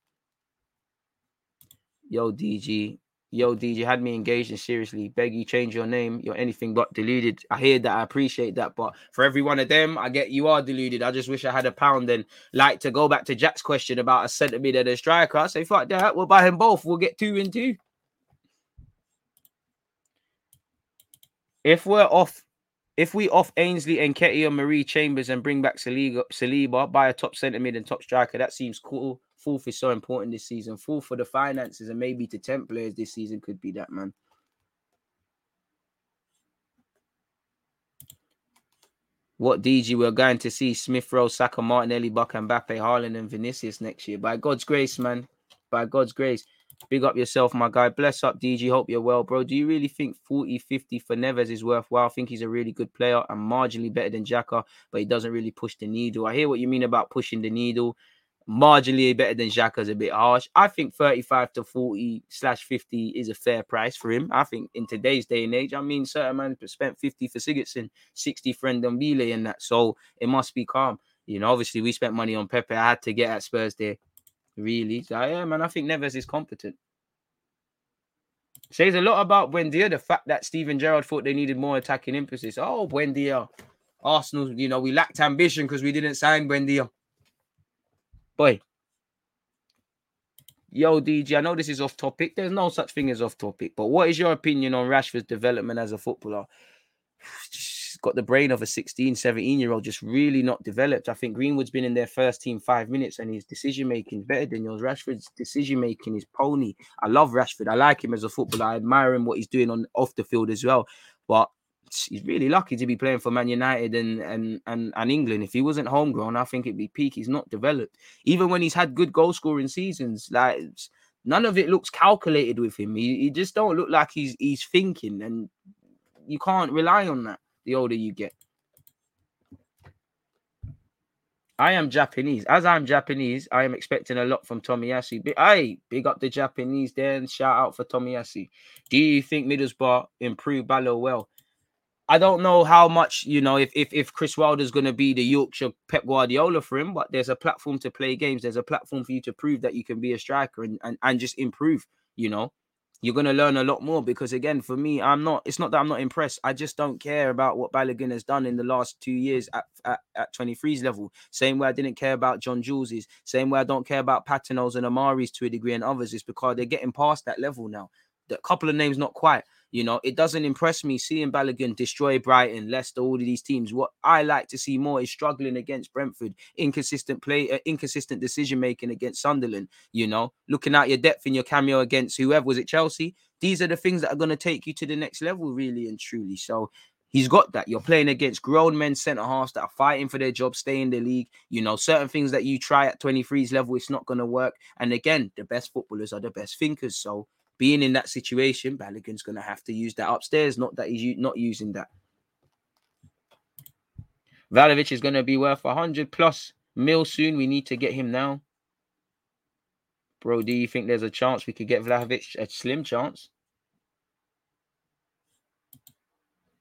Yo, DG, yo, DJ had me engaged and seriously. Beg you, change your name. You're anything but deluded. I hear that. I appreciate that. But for every one of them, I get you are deluded. I just wish I had a pound. And like to go back to Jack's question about a centimeter and a striker, I say, fuck that. We'll buy them both. We'll get two and two. If we're off, if we off Ainsley and Ketty and Mari Chambers and bring back Saliba, Saliba, buy a top centre mid and top striker, that seems cool fourth is so important this season. Fourth for the finances and maybe to 10 players this season could be that, man. What DG we're going to see Smith Rowe, Saka, Martinelli, Buck, and Mbappe, Haaland, and Vinicius next year. By God's grace, man. By God's grace. Big up yourself, my guy. Bless up, DG. Hope you're well, bro. Do you really think 40 50 for Neves is worthwhile? I think he's a really good player and marginally better than Xhaka, but he doesn't really push the needle. I hear what you mean about pushing the needle marginally better than Xhaka's a bit harsh. I think 35 to 40 slash 50 is a fair price for him. I think in today's day and age, I mean, certain man spent 50 for Sigurdsson, 60 for Ndombele and that. So it must be calm. You know, obviously we spent money on Pepe. I had to get at Spurs there. Really. So yeah, man, I think Neves is competent. Says a lot about Buendia, the fact that Steven Gerrard thought they needed more attacking emphasis. Oh, Buendia. Arsenal, you know, we lacked ambition because we didn't sign Buendia. Boy. Yo, DG, I know this is off topic. There's no such thing as off topic, but what is your opinion on Rashford's development as a footballer? Got the brain of a 16, 17 year old, just really not developed. I think Greenwood's been in their first team five minutes and his decision making is better than yours. Rashford's decision making is pony. I love Rashford. I like him as a footballer. I admire him what he's doing on off the field as well. But he's really lucky to be playing for Man United and and and, and England. If he wasn't homegrown, I think it'd be peak. He's not developed. Even when he's had good goal scoring seasons, like none of it looks calculated with him. He, he just don't look like he's he's thinking, and you can't rely on that the older you get. I am Japanese. As I'm Japanese, I am expecting a lot from Tomiyasu. But hey, big up the Japanese there and shout out for Tomiyasu. Do you think Middlesbrough improved Ballo well? I don't know how much you know if if if Chris Wilder's going to be the Yorkshire Pep Guardiola for him, but there's a platform to play games. There's a platform for you to prove that you can be a striker and and, and just improve. You know, you're going to learn a lot more because again, for me, I'm not. It's not that I'm not impressed. I just don't care about what Balogun has done in the last two years at at, at 23's level. Same way I didn't care about John Jules's. Same way I don't care about Patinos and Amari's to a degree and others. Is because they're getting past that level now. The couple of names not quite you know, it doesn't impress me seeing Balogun destroy Brighton, Leicester, all of these teams. What I like to see more is struggling against Brentford, inconsistent play, uh, inconsistent decision making against Sunderland. You know, looking at your depth in your cameo against whoever was it, Chelsea. These are the things that are going to take you to the next level, really and truly. So He's got that. You're playing against grown men centre halves that are fighting for their job, stay in the league. You know, certain things that you try at 23's level, it's not going to work. And again, the best footballers are the best thinkers. So being in that situation, Balogun's going to have to use that upstairs. Not that he's not using that. Vlahovic is going to be worth 100 plus mil soon. We need to get him now. Bro, do you think there's a chance we could get Vlahovic? A slim chance.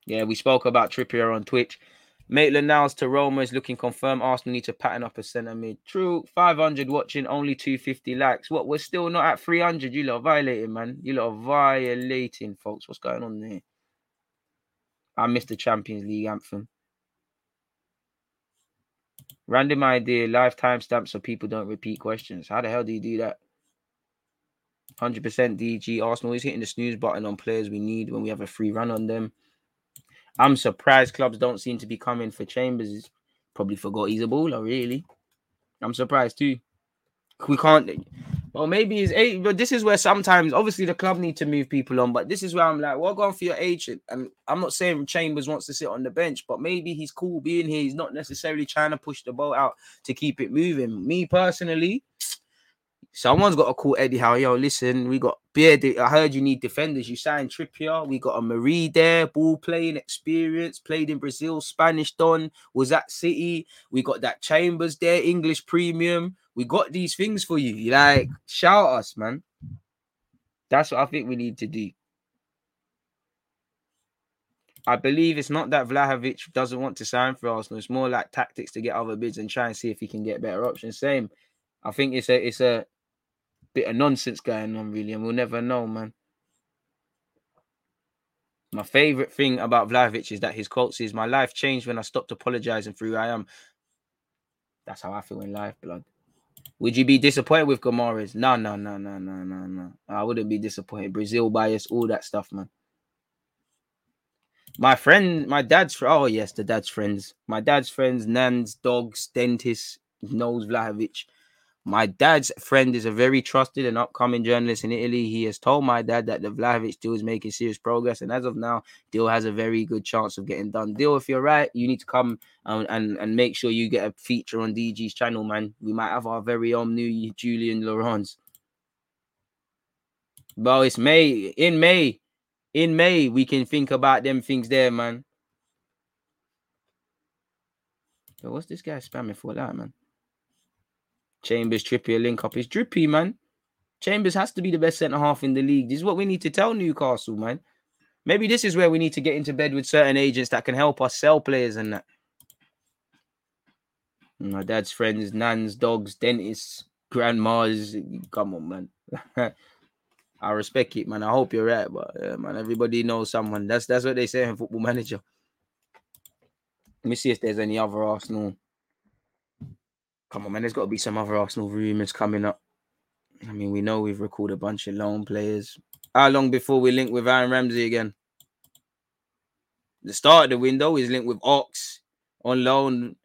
Yeah, we spoke about Trippier on Twitch. Maitland Niles to Roma is looking confirmed. Arsenal need to pattern up a centre mid. True, 500 watching, only 250 likes. What? We're still not at 300. You lot violating, man. You lot violating, folks. What's going on there? I missed the Champions League anthem. Random idea, live timestamps so people don't repeat questions. How the hell do you do that? 100% DG. Arsenal is hitting the snooze button on players we need when we have a free run on them. I'm surprised clubs don't seem to be coming for Chambers. He's probably forgot he's a baller, really. I'm surprised too. We can't. Well, maybe he's eight, but this is where sometimes, obviously, the club need to move people on. But this is where I'm like, well, going for your agent. And I'm not saying Chambers wants to sit on the bench, but maybe he's cool being here. He's not necessarily trying to push the ball out to keep it moving. Me personally, Someone's got to call Eddie Howe. Yo, listen, we got Beard. I heard you need defenders. You signed Trippier. We got a Mari there, ball playing experience, played in Brazil, Spanish Don, was at City. We got that Chambers there, English premium. We got these things for you. Like, shout us, man. That's what I think we need to do. I believe it's not that Vlahovic doesn't want to sign for Arsenal. It's more like tactics to get other bids and try and see if he can get better options. Same. I think it's a it's a bit of nonsense going on, really, and we'll never know, man. My favorite thing about Vlahovic is that his quotes is my life changed when I stopped apologizing for who I am. That's how I feel in life, blood. Would you be disappointed with Guimaraes? No, no, no, no, no, no, no. I wouldn't be disappointed. Brazil bias, all that stuff, man. My friend, my dad's oh yes, the dad's friends. My dad's friends, Nans, dogs, dentists, knows Vlahovic. My dad's friend is a very trusted and upcoming journalist in Italy. He has told my dad that the Vlahovic deal is making serious progress, and as of now, deal has a very good chance of getting done. Deal, if you're right, you need to come and, and, and make sure you get a feature on DG's channel, man. We might have our very own new Julien Laurens. Well, it's May. In May, in May, we can think about them things there, man. So what's this guy spamming for that, man? Chambers, Trippier link up is drippy, man. Chambers has to be the best centre half in the league. This is what we need to tell Newcastle, man. Maybe this is where we need to get into bed with certain agents that can help us sell players and that. My dad's friends, nans, dogs, dentists, grandmas. Come on, man. I respect it, man. I hope you're right, but yeah, man, everybody knows someone. That's that's what they say in Football Manager. Let me see if there's any other Arsenal Come on, man. There's got to be some other Arsenal rumours coming up. I mean, we know we've recorded a bunch of loan players. How long before we link with Aaron Ramsey again? The start of the window is linked with Ox on loan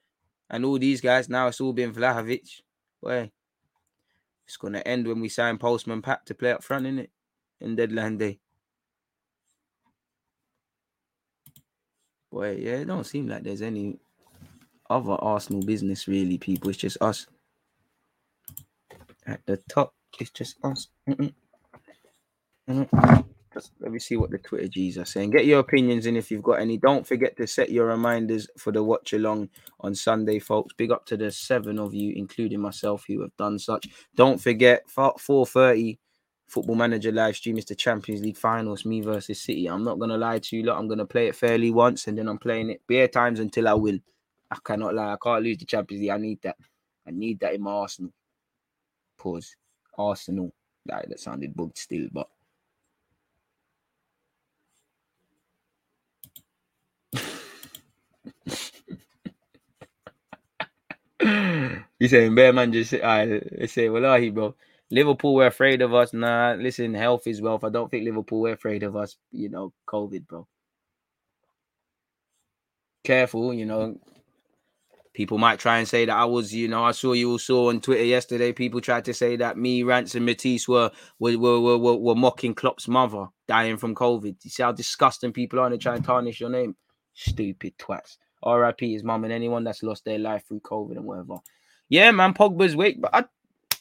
and all these guys. Now it's all been Vlahovic. Boy, it's going to end when we sign Postman Pat to play up front, in it? In deadline day. Boy, yeah, it don't seem like there's any other Arsenal business, really, people. It's just us. At the top, it's just us. Mm-mm. Mm-mm. Just, let me see what the Twitter G's are saying. Get your opinions in if you've got any. Don't forget to set your reminders for the watch along on Sunday, folks. Big up to the seven of you, including myself, who have done such. Don't forget, 4:30 Football Manager live stream is the Champions League finals, me versus City. I'm not gonna lie to you, lot. I'm gonna play it fairly once, and then I'm playing it bare times until I win. I cannot lie. I can't lose the Champions League. I need that. I need that in my Arsenal. Pause. Arsenal. Like, that sounded bugged still, but. you saying bear man just say, I say, well, he bro. Liverpool were afraid of us. Nah, listen, health is wealth. I don't think Liverpool were afraid of us. You know, COVID, bro. Careful, you know, People might try and say that I was, you know, I saw you also on Twitter yesterday. People tried to say that me, Rance, and Matisse were were, were, were, were mocking Klopp's mother dying from COVID. You see how disgusting people are and try and tarnish your name? Stupid twats. RIP his mum and anyone that's lost their life through COVID and whatever. Yeah, man, Pogba's weak, but I,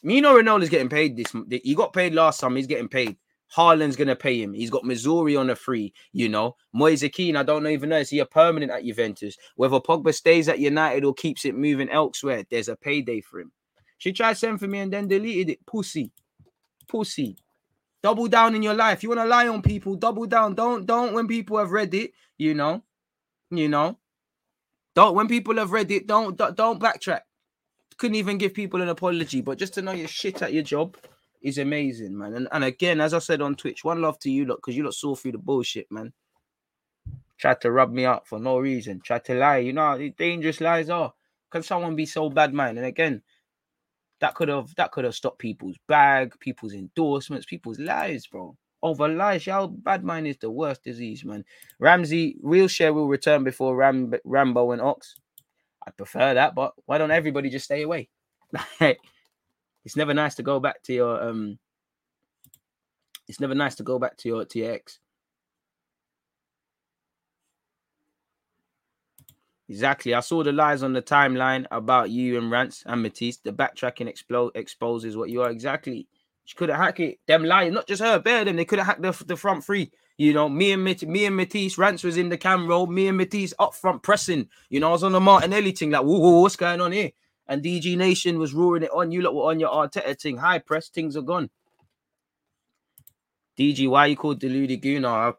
Mino Raiola's getting paid this. He got paid last time. He's getting paid. Haaland's gonna pay him. He's got Missouri on a free, you know. Moise Kean, I don't even know. Is he a permanent at Juventus? Whether Pogba stays at United or keeps it moving elsewhere, there's a payday for him. She tried to send for me and then deleted it. Pussy. Pussy. Double down in your life. You want to lie on people, double down. Don't don't when people have read it, you know. You know. Don't when people have read it, don't don't, don't backtrack. Couldn't even give people an apology, but just to know you're shit at your job is amazing, man. And, and again, as I said on Twitch, one love to you lot because you lot saw through the bullshit, man. Tried to rub me up for no reason. Tried to lie. You know how dangerous lies are. Can someone be so bad man? And again, that could have that could have stopped people's bag, people's endorsements, people's lives, bro. Over lies, y'all. Bad mind is the worst disease, man. Ramsey, real share will return before Ram, Rambo and Ox. I prefer that, but why don't everybody just stay away? it's never nice to go back to your um. It's never nice to go back to your ex. Exactly. I saw the lies on the timeline about you and Rance and Matisse. The backtracking explode exposes what you are exactly. She could have hacked it. Them lying, not just her, bear them. They could have hacked the, the front three. You know, me and Mat- me and Matisse, Rance was in the camera. Me and Matisse up front pressing. You know, I was on the Martinelli thing, like, whoa, whoa, what's going on here? And DG Nation was roaring it on. You lot were on your Arteta thing. High press, things are gone. DG, why you called Deluded Gooner?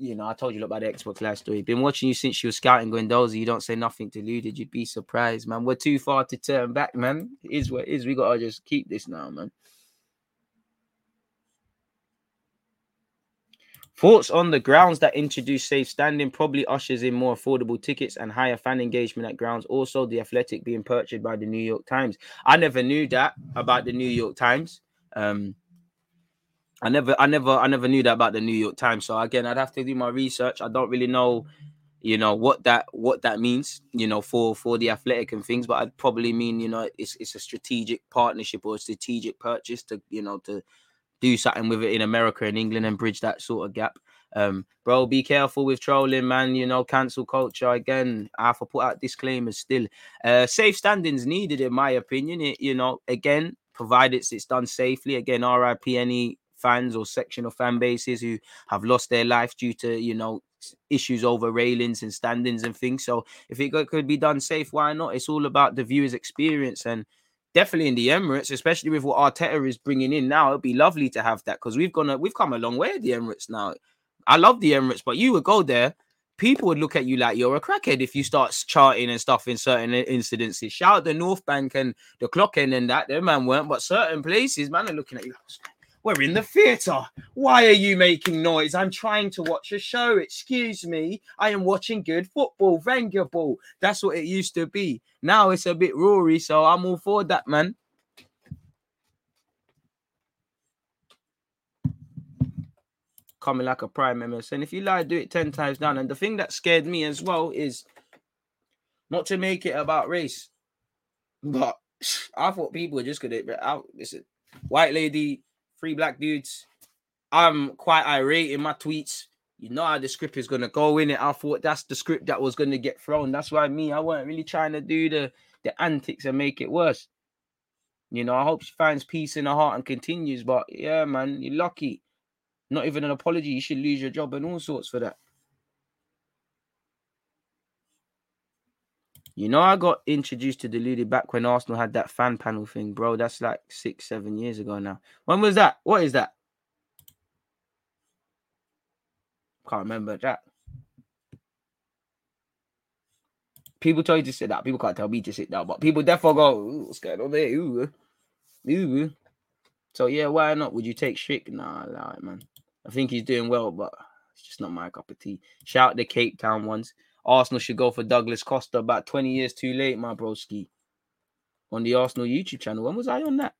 you know, I told you about the Xbox Live story. Been watching you since you were scouting Guendouzi. You don't say nothing deluded. You'd be surprised, man. We're too far to turn back, man. It is what it is. We gotta just keep this now, man. Thoughts on the grounds that introduce safe standing probably ushers in more affordable tickets and higher fan engagement at grounds. Also, the athletic being purchased by the New York Times. I never knew that about the New York Times. Um, I never, I never, I never knew that about the New York Times. So again, I'd have to do my research. I don't really know, you know, what that what that means, you know, for for the athletic and things. But I'd probably mean, you know, it's it's a strategic partnership or a strategic purchase to, you know, to do something with it in America and England and bridge that sort of gap. Um, bro, be careful with trolling, man. You know, cancel culture again. I have to put out disclaimers still. Uh, safe standings needed, in my opinion. It, you know, again, provided it's done safely. Again, RIP any fans or section of fan bases who have lost their life due to you know issues over railings and standings and things. So if it could be done safe, why not? It's all about the viewer's experience and definitely in the Emirates, especially with what Arteta is bringing in now. It'd be lovely to have that because we've gone, we've come a long way at the Emirates now. I love the Emirates, but you would go there. People would look at you like you're a crackhead if you start charting and stuff in certain incidences. Shout out the North Bank and the clock end and that. Their man weren't, but certain places, man, are looking at you. We're in the theatre. Why are you making noise? I'm trying to watch a show. Excuse me. I am watching good football, Wenger ball. That's what it used to be. Now it's a bit roary, so I'm all for that, man. Coming like a prime MS. And if you lie, do it 10 times down. And the thing that scared me as well is not to make it about race, but I thought people were just gonna out. Listen, white lady three black dudes. I'm quite irate in my tweets. You know how the script is gonna go in it. I thought that's the script that was gonna get thrown. That's why me, I weren't really trying to do the the antics and make it worse. You know, I hope she finds peace in her heart and continues. But yeah, man, you're lucky. Not even an apology. You should lose your job and all sorts for that. You know, I got introduced to Deluded back when Arsenal had that fan panel thing, bro. That's like six, seven years ago now. When was that? What is that? Can't remember that. People tell you to sit down. People can't tell me to sit down, but people definitely go, what's going on there? Ooh. Uh, ooh. Uh. So yeah, why not? Would you take Strick? Nah, nah, man. I think he's doing well, but it's just not my cup of tea. Shout the Cape Town ones. Arsenal should go for Douglas Costa about 20 years too late, my broski. On the Arsenal YouTube channel. When was I on that?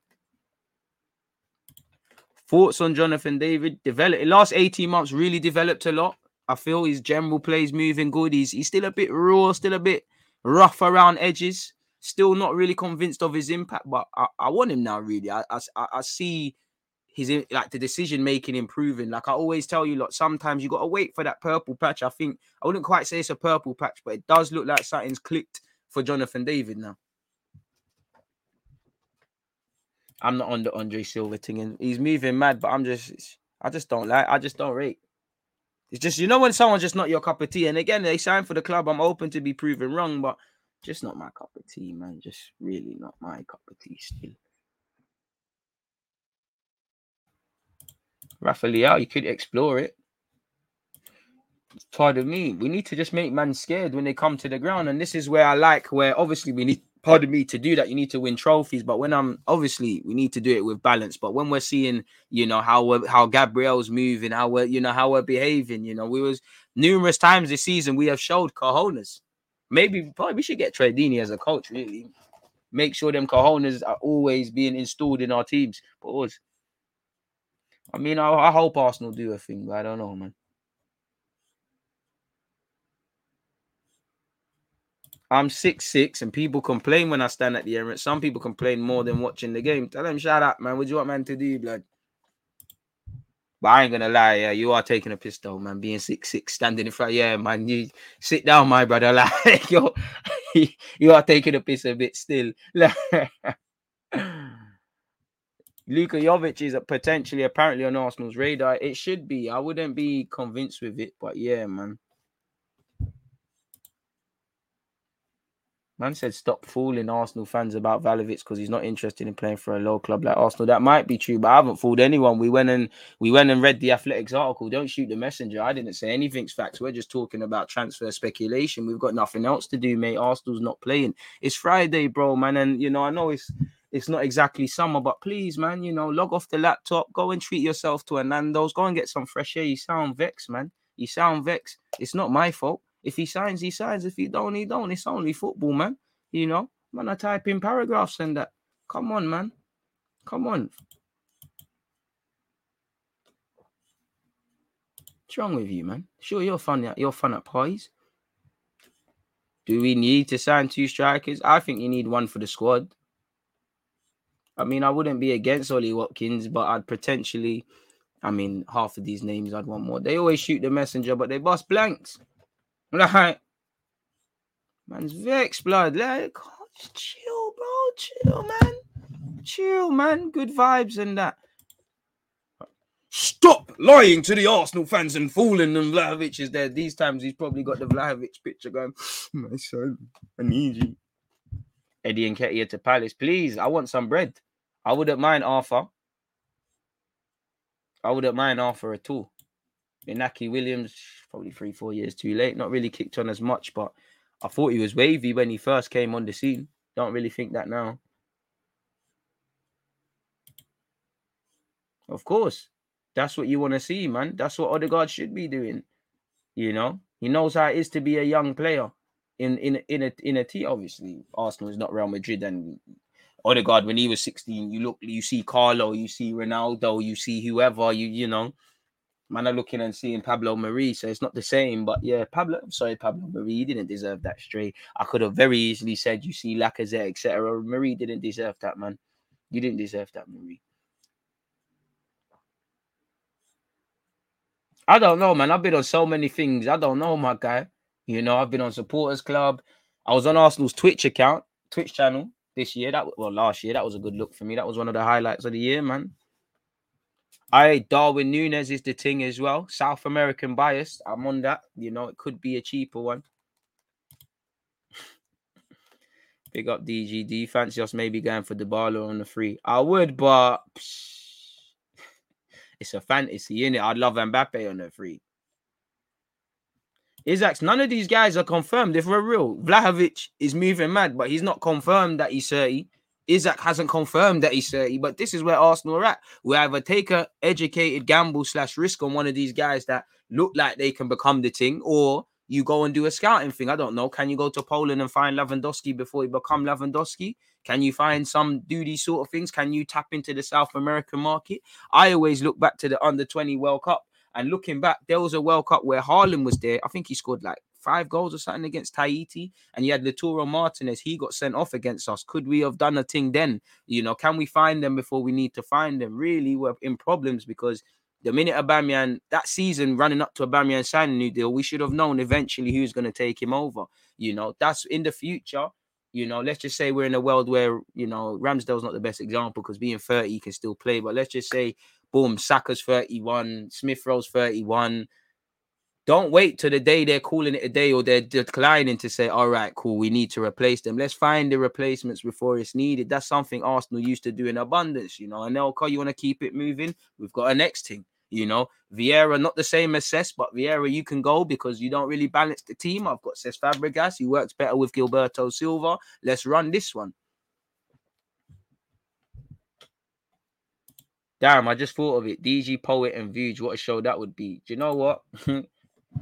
Thoughts on Jonathan David? Developed last 18 months really developed a lot. I feel his general plays moving good. He's he's still a bit raw, still a bit rough around edges. Still not really convinced of his impact, but I, I want him now. Really, I, I I see his like the decision making improving. Like I always tell you, like sometimes you got to wait for that purple patch. I think I wouldn't quite say it's a purple patch, but it does look like something's clicked for Jonathan David now. I'm not on the Andre Silva thing, and he's moving mad, but I'm just, I just don't like, I just don't rate. It's just you know when someone's just not your cup of tea, and again they sign for the club. I'm open to be proven wrong, but just not my cup of tea, man. Just really not my cup of tea still. Rafa Leao, you could explore it. Pardon me. We need to just make man scared when they come to the ground. And this is where I like where obviously we need pardon me to do that you need to win trophies but when i'm obviously we need to do it with balance but when we're seeing you know how we're, how gabriel's moving how we're you know how we're behaving you know we was numerous times this season we have showed cojones maybe probably we should get Deeney as a coach, really. Make sure them cojones are always being installed in our teams. Pause. I mean, I, I hope Arsenal do a thing, but I don't know, man. I'm six six, and people complain when I stand at the Emirates. Some people complain more than watching the game. Tell them, shut up, man. What do you want man to do, blood? But I ain't gonna lie, yeah, you are taking a piss though, man. Being six six, standing in front, yeah, man. You sit down, my brother. Like you you are taking a piss a bit still. Luka Jovic is potentially apparently on Arsenal's radar. It should be. I wouldn't be convinced with it, but yeah, man. Man said stop fooling Arsenal fans about Vlahovic because he's not interested in playing for a low club like Arsenal. That might be true, but I haven't fooled anyone. We went and we went and read the Athletics article. Don't shoot the messenger. I didn't say anything's facts. We're just talking about transfer speculation. We've got nothing else to do, mate. Arsenal's not playing. It's Friday, bro, man, and you know I know it's it's not exactly summer, but please, man, you know, log off the laptop, go and treat yourself to a Nando's, go and get some fresh air. You sound vexed, man. You sound vexed. It's not my fault. If he signs, he signs. If he don't, he don't. It's only football, man. You know, man, I type in paragraphs and that. Come on, man. Come on. What's wrong with you, man? Sure, you're fun. You're fun at parties. Do we need to sign two strikers? I think you need one for the squad. I mean, I wouldn't be against Ollie Watkins, but I'd potentially, I mean, half of these names I'd want more. They always shoot the messenger, but they bust blanks. Like, man's vexed, blood. Like, oh, chill, bro. Chill, man. Chill, man. Good vibes and that. Stop lying to the Arsenal fans and fooling them. Vlahovic is there. These times he's probably got the Vlahovic picture going, My son, I need you. Eddie Nketiah to Palace. Please, I want some bread. I wouldn't mind Arthur. I wouldn't mind Arthur at all. Inaki Williams, probably three, four years too late. Not really kicked on as much, but I thought he was wavy when he first came on the scene. Don't really think that now. Of course. That's what you want to see, man. That's what Odegaard should be doing. You know, he knows how it is to be a young player in in in a in a team. Obviously, Arsenal is not Real Madrid, and Odegaard when he was 16, you look, you see Carlo, you see Ronaldo, you see whoever, you you know, man are looking and seeing Pablo Mari, so it's not the same. But yeah, Pablo, sorry, Pablo Mari didn't deserve that straight. I could have very easily said you see Lacazette, etc. Mari didn't deserve that, man. You didn't deserve that, Mari. I don't know, man. I've been on so many things. I don't know, my guy. You know, I've been on supporters club. I was on Arsenal's Twitch account, Twitch channel this year. That well, last year, that was a good look for me. That was one of the highlights of the year, man. I Darwin Nunez is the thing as well. South American bias. I'm on that. You know, it could be a cheaper one. Big up DGD. Fancy us maybe going for Dybala on the free. I would, but it's a fantasy, in it. I'd love Mbappe on the free. Isaacs, none of these guys are confirmed. If we're real, Vlahovic is moving mad, but he's not confirmed that he's 30. Isak hasn't confirmed that he's 30, but this is where Arsenal are at. We either take a educated gamble slash risk on one of these guys that look like they can become the thing, or you go and do a scouting thing. I don't know. Can you go to Poland and find Lewandowski before you become Lewandowski? Can you find some do these sort of things? Can you tap into the South American market? I always look back to the under 20 World Cup and looking back, there was a World Cup where Haaland was there. I think he scored like five goals or something against Tahiti, and you had Lautaro Martinez. He got sent off against us. Could we have done a thing then? You know, can we find them before we need to find them? Really, we're in problems because the minute Aubameyang that season running up to Aubameyang signing a new deal, we should have known eventually who's going to take him over. You know, that's in the future. You know, let's just say we're in a world where you know Ramsdale's not the best example because being 30 he can still play, but let's just say boom, Saka's 31, Smith Rowe's 31. Don't wait till the day they're calling it a day or they're declining to say, all right, cool, we need to replace them. Let's find the replacements before it's needed. That's something Arsenal used to do in abundance, you know. And they'll call you want to keep it moving. We've got a next thing, you know. Vieira, not the same as Cesc, but Vieira, you can go because you don't really balance the team. I've got Cesc Fabregas, he works better with Gilberto Silva. Let's run this one. Damn, I just thought of it. DG Poet and Vuj, what a show that would be. Do you know what?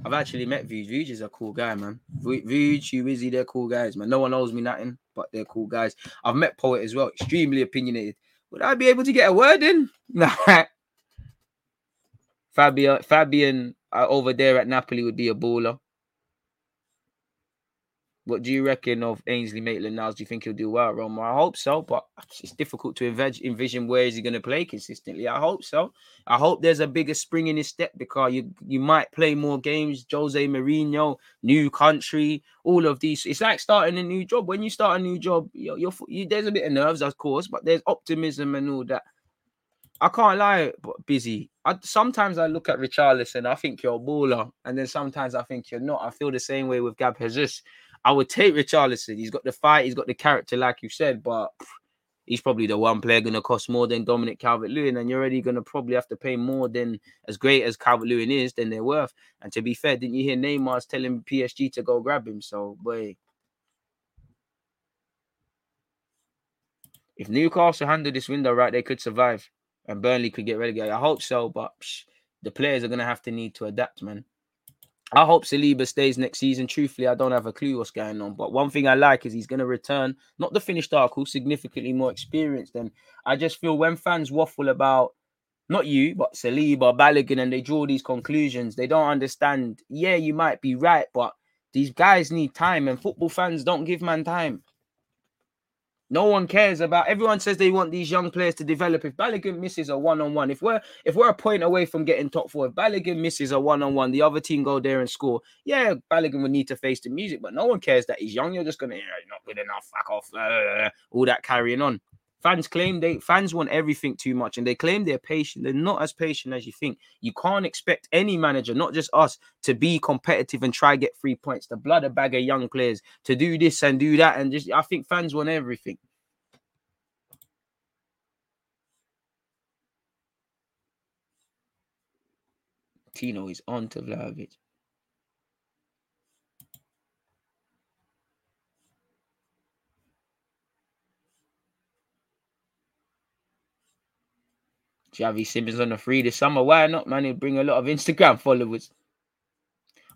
I've actually met Vuj. Vuj is a cool guy, man. Vu- Vuj, you Wizzy, they're cool guys, man. No one owes me nothing, but they're cool guys. I've met Poet as well, extremely opinionated. Would I be able to get a word in? Nah. Fabian, Fabian uh, over there at Napoli would be a baller. What do you reckon of Ainsley Maitland Niles? Do you think he'll do well Roma? I hope so, but it's difficult to env- envision where is he going to play consistently. I hope so. I hope there's a bigger spring in his step because you you might play more games. Jose Mourinho, new country, all of these. It's like starting a new job. When you start a new job, you're, you're you, there's a bit of nerves, of course, but there's optimism and all that. I can't lie, but busy. I, sometimes I look at Richarlison, I think you're a baller, and then sometimes I think you're not. I feel the same way with Gab Jesus. I would take Richarlison. He's got the fight, he's got the character, like you said, but he's probably the one player going to cost more than Dominic Calvert Lewin, and you're already going to probably have to pay more than as great as Calvert Lewin is than they're worth. And to be fair, didn't you hear Neymar's telling PSG to go grab him? So, boy. If Newcastle handle this window right, they could survive and Burnley could get relegated. I hope so, but psh, the players are going to have to need to adapt, man. I hope Saliba stays next season. Truthfully, I don't have a clue what's going on. But one thing I like is he's going to return, not the finished article, significantly more experienced. And I just feel when fans waffle about not you, but Saliba, Balogun, and they draw these conclusions, they don't understand. Yeah, you might be right, but these guys need time, and football fans don't give man time. No one cares about. Everyone says they want these young players to develop. If Balogun misses a one-on-one, if we're if we're a point away from getting top four, if Balogun misses a one-on-one, the other team go there and score. Yeah, Balogun would need to face the music, but no one cares that he's young. You're just gonna, you not good enough. Fuck off. Uh, all that carrying on. Fans claim they fans want everything too much, and they claim they're patient. They're not as patient as you think. You can't expect any manager, not just us, to be competitive and try get three points. To blood a bag of young players to do this and do that, and just I think fans want everything. Tino is on to Vlahovic. Xavi Simons on the free this summer. Why not, man? He'll bring a lot of Instagram followers.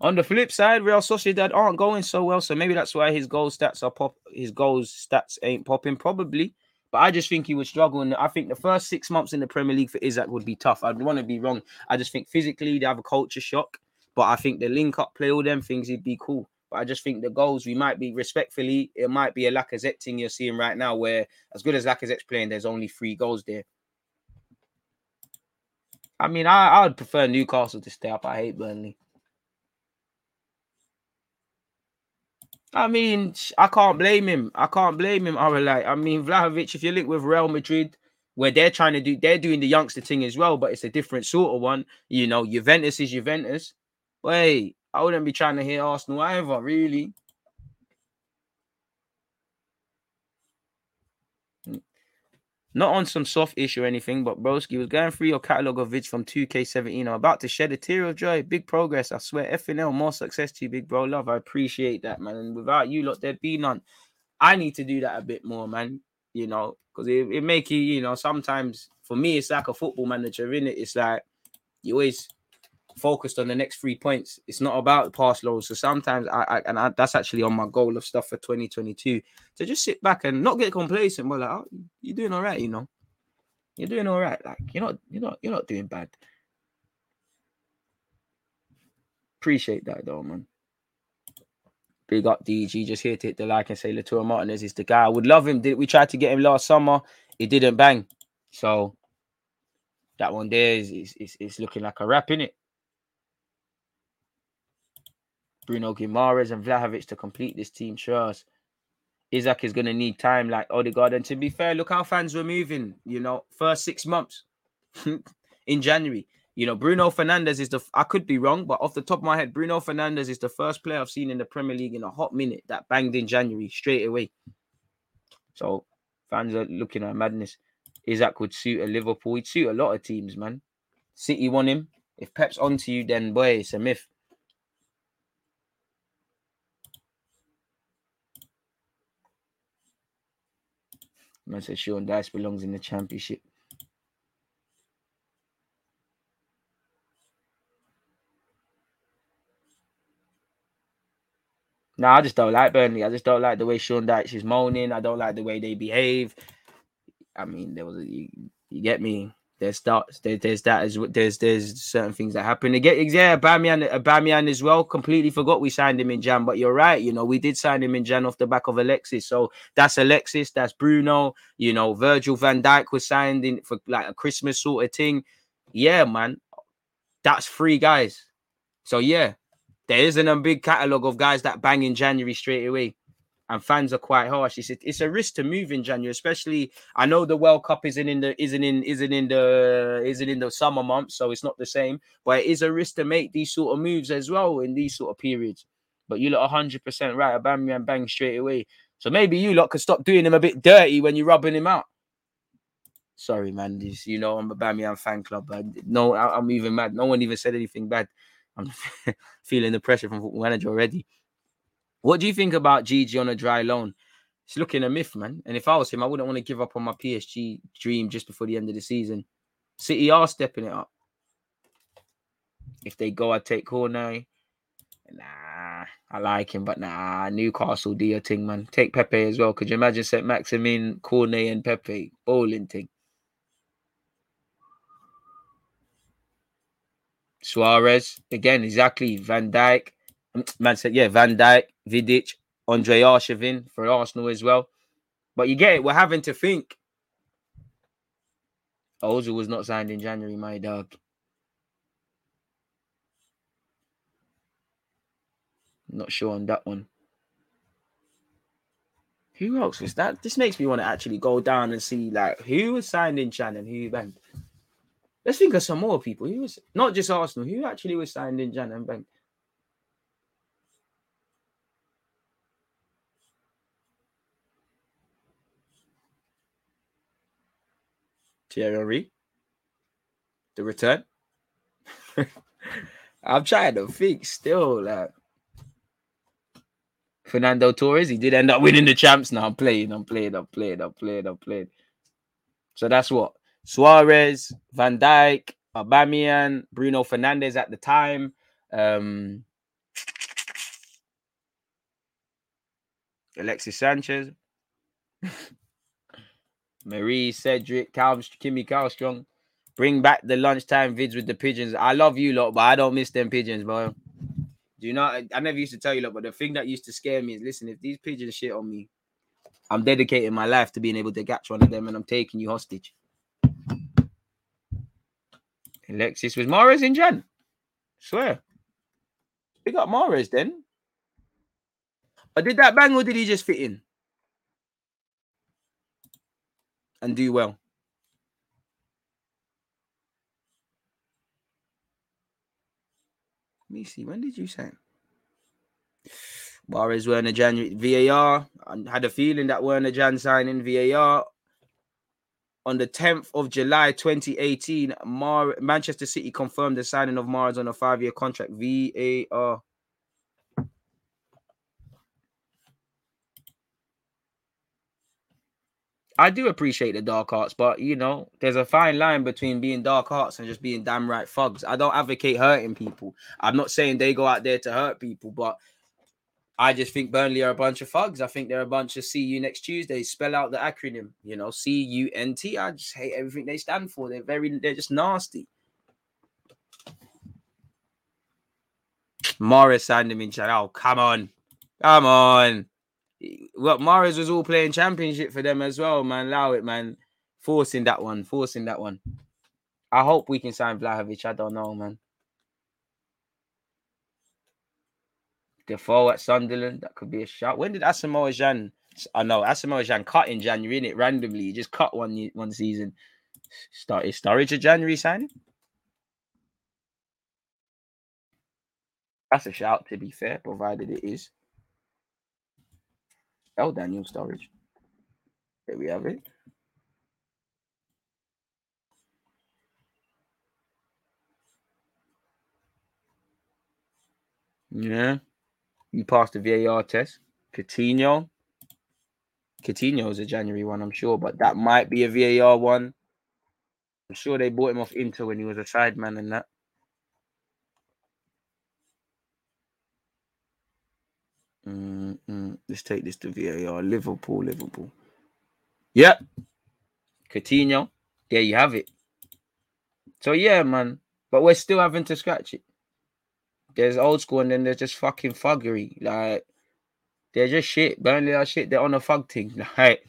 On the flip side, Real Sociedad aren't going so well, so maybe that's why his goal stats are pop. His goals stats ain't popping, probably. But I just think he would struggle. And I think the first six months in the Premier League for Isak would be tough. I'd want to be wrong. I just think physically they have a culture shock. But I think the link up play, all them things, he'd be cool. But I just think the goals, we might be respectfully, it might be a Lacazette thing you're seeing right now, where as good as Lacazette's playing, there's only three goals there. I mean, I, I would prefer Newcastle to stay up. I hate Burnley. I mean, I can't blame him. I can't blame him. I like. I mean, Vlahovic. If you link with Real Madrid, where they're trying to do, they're doing the youngster thing as well, but it's a different sort of one. You know, Juventus is Juventus. Wait, I wouldn't be trying to hear Arsenal either, really. Not on some soft issue or anything, but Broski was going through your catalogue of vids from 2K17. I'm about to shed a tear of joy. Big progress. I swear. FNL, more success to you, big bro. Love. I appreciate that, man. And without you, lot, there'd be none. I need to do that a bit more, man. You know, because it, it make you, you know, sometimes for me, it's like a football manager, in it. It's like you always focused on the next three points. It's not about pass lows. So sometimes I, I and I, that's actually on my goal of stuff for 2022 to just sit back and not get complacent. But like, oh, you're doing all right, you know. You're doing all right. Like you're not, you're not, you're not doing bad. Appreciate that though, man. Big up DG. Just here to hit the like and say Lautaro Martinez is the guy. I would love him. Did we try to get him last summer? It didn't bang. So that one there is is, is, is looking like a wrap in it. Bruno Guimaraes and Vlahovic to complete this team. Sure. Isak is going to need time like Odegaard. And to be fair, look how fans were moving, you know, first six months in January. You know, Bruno Fernandes is the, I could be wrong, but off the top of my head, Bruno Fernandes is the first player I've seen in the Premier League in a hot minute that banged in January straight away. So fans are looking at madness. Isak would suit a Liverpool. He'd suit a lot of teams, man. City want him. If Pep's onto you, then boy, it's a myth. Man said Sean Dyche belongs in the championship. No, I just don't like Burnley. I just don't like the way Sean Dyche is moaning. I don't like the way they behave. I mean, there was a, you, you get me. There's that. There, there's that as there's there's certain things that happen. Again, yeah, Bamian, Bamian as well. Completely forgot we signed him in Jan, but you're right. You know, we did sign him in Jan off the back of Alexis. So that's Alexis. That's Bruno. You know, Virgil Van Dijk was signed in for like a Christmas sort of thing. Yeah, man, that's three guys. So yeah, there isn't a big catalog of guys that bang in January straight away and fans are quite harsh. It's, a risk to move in January, especially. I know the World Cup isn't in the isn't in isn't in the isn't in the summer months, so it's not the same. But it is a risk to make these sort of moves as well in these sort of periods. But you look hundred percent right, Aubameyang bang straight away. So maybe you lot could stop doing him a bit dirty when you're rubbing him out. Sorry, man. This, you know, I'm a Bamian fan club. I, no, I, am even mad. No one even said anything bad. I'm feeling the pressure from manager already. What do you think about Gigi on a dry loan? It's looking a myth, man. And if I was him, I wouldn't want to give up on my PSG dream just before the end of the season. City are stepping it up. If they go, I'd take Cornet. Nah, I like him, but nah, Newcastle do your thing, man. Take Pepe as well. Could you imagine St. Maximin, Cornet, and Pepe bowling thing? Suarez again, exactly. Van Dijk, man said, yeah, Van Dijk, Vidic, Andre Arshavin for Arsenal as well. But you get it, we're having to think. Ozil was not signed in January, my dog. Not sure on that one. Who else was that? This makes me want to actually go down and see like who was signed in Jan and who banked. Let's think of some more people. Who was not just Arsenal, who actually was signed in Jan and. Thierry Henry. The return. I'm trying to think still. Like Fernando Torres, he did end up winning the champs. Now I'm playing, I'm playing, I'm playing, I'm playing, I'm playing. So that's what Suarez, Van Dijk, Aubameyang, Bruno Fernandes at the time. Um, Alexis Sanchez. Mari, Cedric, Cal, Kimmy Carlstrong. Bring back the lunchtime vids with the pigeons. I love you lot, but I don't miss them pigeons, bro. Do you know? I, I never used to tell you lot, but the thing that used to scare me is listen, if these pigeons shit on me, I'm dedicating my life to being able to catch one of them and I'm taking you hostage. Alexis was Mahrez in Jan. Swear. We got Mahrez then. But did that bang or did he just fit in? And do well. Let me see. When did you sign? Mahrez Werner January VAR. I had a feeling that Werner Jan signing VAR on the 10th of July 2018. Mar- Manchester City confirmed the signing of Mahrez on a five-year contract. VAR. I do appreciate the dark arts, but you know, there's a fine line between being dark arts and just being damn right thugs. I don't advocate hurting people. I'm not saying they go out there to hurt people, but I just think Burnley are a bunch of thugs. I think they're a bunch of see you next Tuesday. Spell out the acronym, you know, C U N T. I just hate everything they stand for. They're very, they're just nasty. Morris and him in chat. Oh, come on. Come on well, Mahrez was all playing championship for them as well, man. Allow it, man. Forcing that one, forcing that one. I hope we can sign Vlahovic. I don't know, man. Defoe at Sunderland, that could be a shot. When did Asamoah Gyan? I know Asamoah Gyan cut in January, it randomly. He just cut one one season. Start is Sturridge a January signing? That's a shout, to be fair, provided it is. Oh, Daniel Sturridge. There we have it. Yeah. You passed the VAR test. Coutinho. Coutinho is a January one, I'm sure, but that might be a VAR one. I'm sure they bought him off Inter when he was a side man and that. Mm, mm. Let's take this to VAR. Liverpool, Liverpool. Yep. Coutinho. There you have it. So yeah, man. But we're still having to scratch it. There's old school and then there's just fucking fuggery. Like they're just shit. Burnley are shit. They're on a fug thing. Like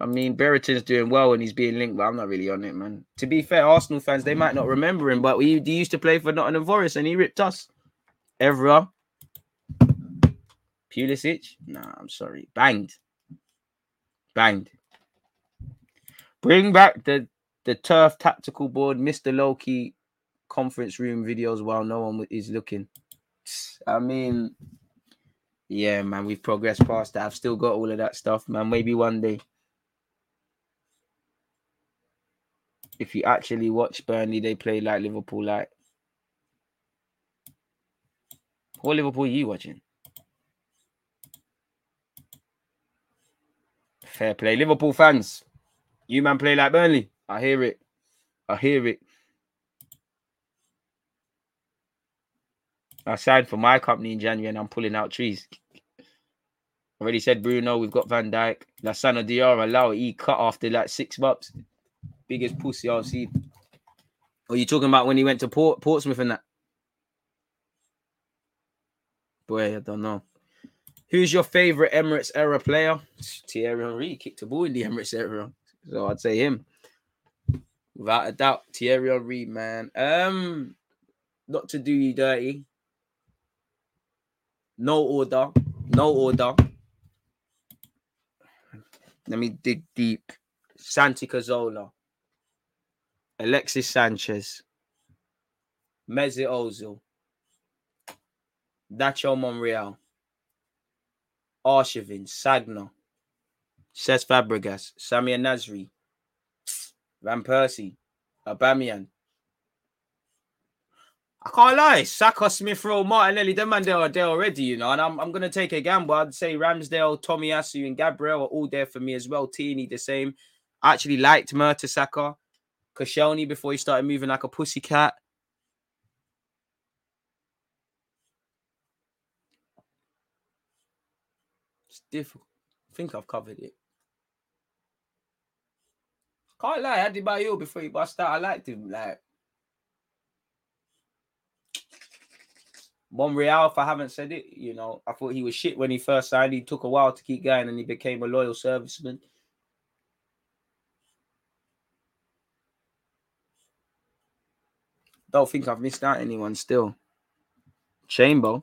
I mean, Brereton's doing well and he's being linked, but I'm not really on it, man. To be fair, Arsenal fans, they might not remember him, but we he used to play for Nottingham Forest and he ripped us. Evra. Pulisic. Nah, I'm sorry. Banged. Banged. Bring back the the turf tactical board, Mr. Loki conference room videos while no one is looking. I mean, yeah, man, we've progressed past that. I've still got all of that stuff, man. Maybe one day. If you actually watch Burnley, they play like Liverpool, like. What Liverpool are you watching? Fair play. Liverpool fans, you man play like Burnley. I hear it. I hear it. I signed for my company in January and I'm pulling out trees. Already said Bruno, we've got Van Dijk. Lassana Diarra, Lau, he cut after like six months. Biggest pussy I've seen. Are you talking about when he went to Port Portsmouth and that? Boy, I don't know. Who's your favorite Emirates era player? Thierry Henry kicked a ball in the Emirates era. So I'd say him. Without a doubt, Thierry Henry, man. Um, not to do you dirty. No order. No order. Let me dig deep. Santi Cazorla. Alexis Sanchez. Mesut Ozil. Nacho Monreal. Arshavin. Sagna. Cesc Fabregas. Samir Nasri. Van Persie. Aubameyang. I can't lie. Saka, Smith Rowe, Martinelli, them man, they're there already, you know. And I'm, I'm going to take a gamble. I'd say Ramsdale, Tomiyasu, and Gabriel are all there for me as well. Teeny, the same. I actually liked Mertesacker. Koscielny before he started moving like a pussycat. Difficult. I think I've covered it. Can't lie. I buy you before he bust out. I liked him. Like, Monreal, if I haven't said it, you know, I thought he was shit when he first signed. He took a while to keep going and he became a loyal serviceman. Don't think I've missed out anyone still. Chamber.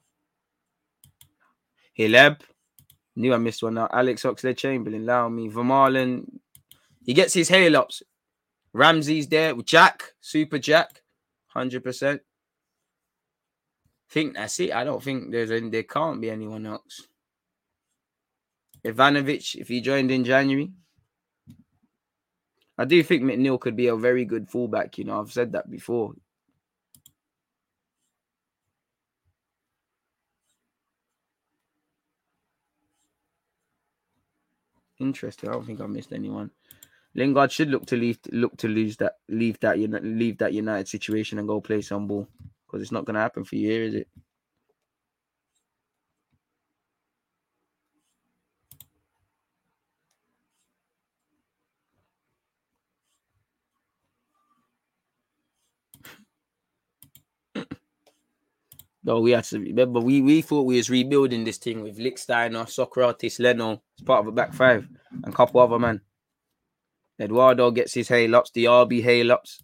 Hleb. Knew I missed one now. Alex Oxlade Chamberlain. Allow me. Vermaelen. He gets his hail ups. Ramsey's there. Jack. Super Jack. 100% think that's it. I don't think there's any, there can't be anyone else. Ivanovic, if he joined in January, I do think McNeil could be a very good fullback. You know, I've said that before. Interesting. I don't think I missed anyone. Lingard should look to leave, look to lose that, leave that, leave that United situation and go play some ball because it's not going to happen for you, is it? No, we had to remember we, we thought we was rebuilding this thing with Lichtsteiner, Sokratis, Leno, it's part of a back five, and couple other men. Eduardo gets his hail ups, the RB hail ups.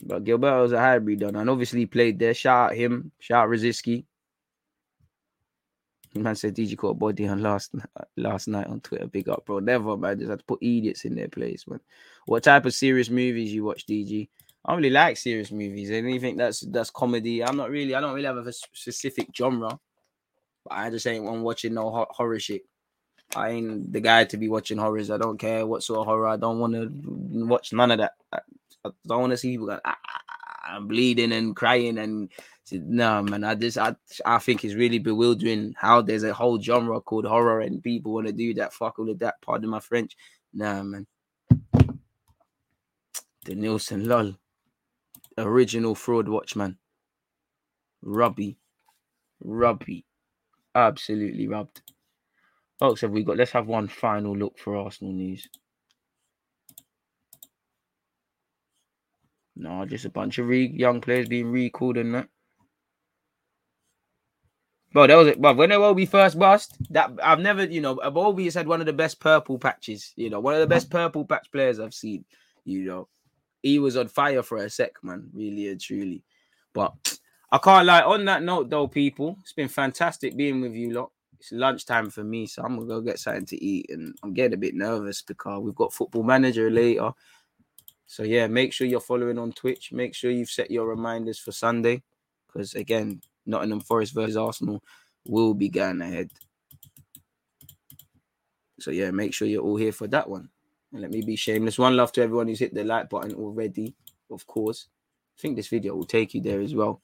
But was a hybrid done, and obviously played there. Shout out him, shout out Rosicky. Man said DJ caught a body on last last night on Twitter. Big up, bro. Never, man. Just had to put idiots in their place, man. What type of serious movies you watch, DG? I don't really like serious movies. And anything that's that's comedy. I'm not really. I don't really have a specific genre. But I just ain't one watching no horror shit. I ain't the guy to be watching horrors. I don't care what sort of horror. I don't want to watch none of that. I don't want to see people going, ah, ah, ah, I'm bleeding and crying and no man. I just I I think it's really bewildering how there's a whole genre called horror and people want to do that. Fuck all of that. Pardon my French. Nah man. The Nielsen lol. Original fraud watchman. Rubby. Rubby. Absolutely rubbed. Folks, have we got? Let's have one final look for Arsenal news. No, just a bunch of re- young players being recalled and that. Bro, that was it. But when Iwobi first bust, that I've never, you know, Iwobi has had one of the best purple patches, you know, one of the best purple patch players I've seen. You know, he was on fire for a sec, man, really and truly. But I can't lie. On that note, though, people, it's been fantastic being with you lot. It's lunchtime for me, so I'm gonna go get something to eat, and I'm getting a bit nervous because we've got Football Manager later. So yeah, make sure you're following on Twitch. Make sure you've set your reminders for Sunday, because again, Nottingham Forest versus Arsenal will be going ahead. So yeah, make sure you're all here for that one. Let me be shameless. One love to everyone who's hit the like button already, of course. I think this video will take you there as well.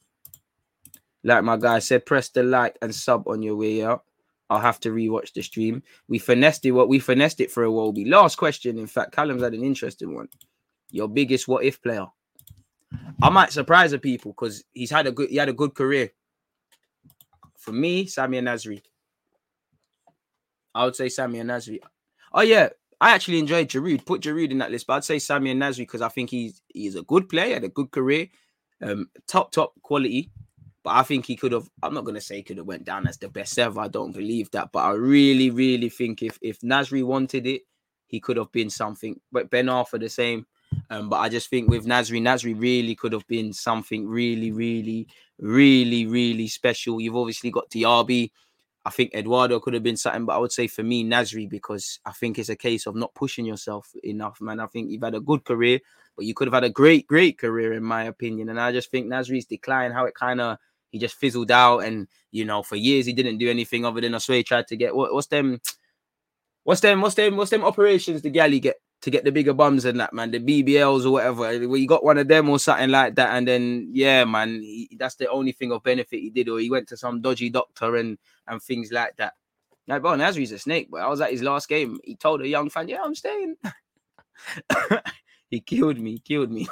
Like my guy said, press the like and sub on your way out. I'll have to rewatch the stream. We finessed it. What we finessed it for a Iwobi. Last question. In fact, Callum's had an interesting one. Your biggest what if player? I might surprise the people because he's had a good he had a good career. For me, Samir Nasri. I would say Samir Nasri. Oh yeah, I actually enjoyed Giroud. Put Giroud in that list, but I'd say Samir Nasri because I think he's he's a good player, had a good career, um, top top quality. But I think he could have. I'm not gonna say could have went down as the best ever. I don't believe that. But I really, really think if if Nasri wanted it, he could have been something. But Ben Arthur the same. Um, but I just think with Nasri, Nasri really could have been something really, really, really, really special. You've obviously got Diaby. I think Eduardo could have been something, but I would say for me, Nasri, because I think it's a case of not pushing yourself enough, man. I think you've had a good career, but you could have had a great, great career, in my opinion. And I just think Nasri's decline, how it kind of he just fizzled out, and you know, for years he didn't do anything other than I swear he tried to get what, what's them, what's them, what's them, what's them operations the galley get to get the bigger bums and that man, the BBLs or whatever. Well, you got one of them or something like that, and then yeah, man, he, that's the only thing of benefit he did, or he went to some dodgy doctor and and things like that. Like, bro, Nasri's a snake, but I was at his last game. He told a young fan, "Yeah, I'm staying." he killed me, He killed me.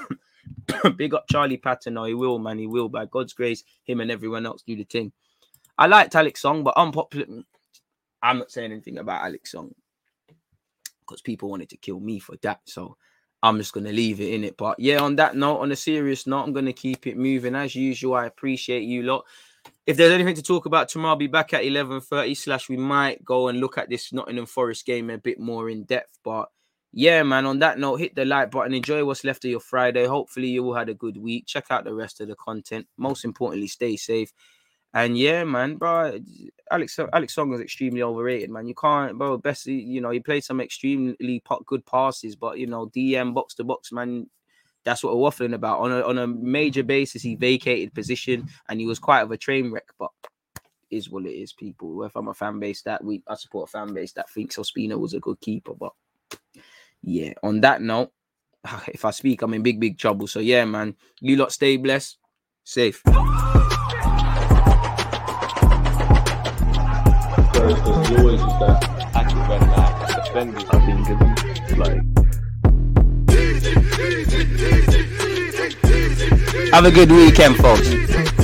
Big up Charlie Patino. No, he will, man. He will. By God's grace, him and everyone else do the thing. I liked Alex Song, but unpopular. I'm not saying anything about Alex Song because people wanted to kill me for that. So I'm just gonna leave it in it. But yeah, on that note, on a serious note, I'm gonna keep it moving as usual. I appreciate you lot. If there's anything to talk about tomorrow, I'll be back at 11:30. Slash, we might go and look at this Nottingham Forest game a bit more in depth. But yeah, man. On that note, hit the like button. Enjoy what's left of your Friday. Hopefully, you all had a good week. Check out the rest of the content. Most importantly, stay safe. And yeah, man, bro, Alex Alex Song is extremely overrated, man. You can't, bro. Best, you know, he played some extremely good passes, but you know, DM box to box, man. That's what we're waffling about. On a on a major basis, he vacated position and he was quite of a train wreck, but is what it is, people. If I'm a fan base that we I support a fan base that thinks Ospina was a good keeper, but yeah. On that note, if I speak, I'm in big, big trouble. So yeah, man, you lot stay blessed, safe. Because he always used that active red line defending. I think it's like. Have a good weekend, folks.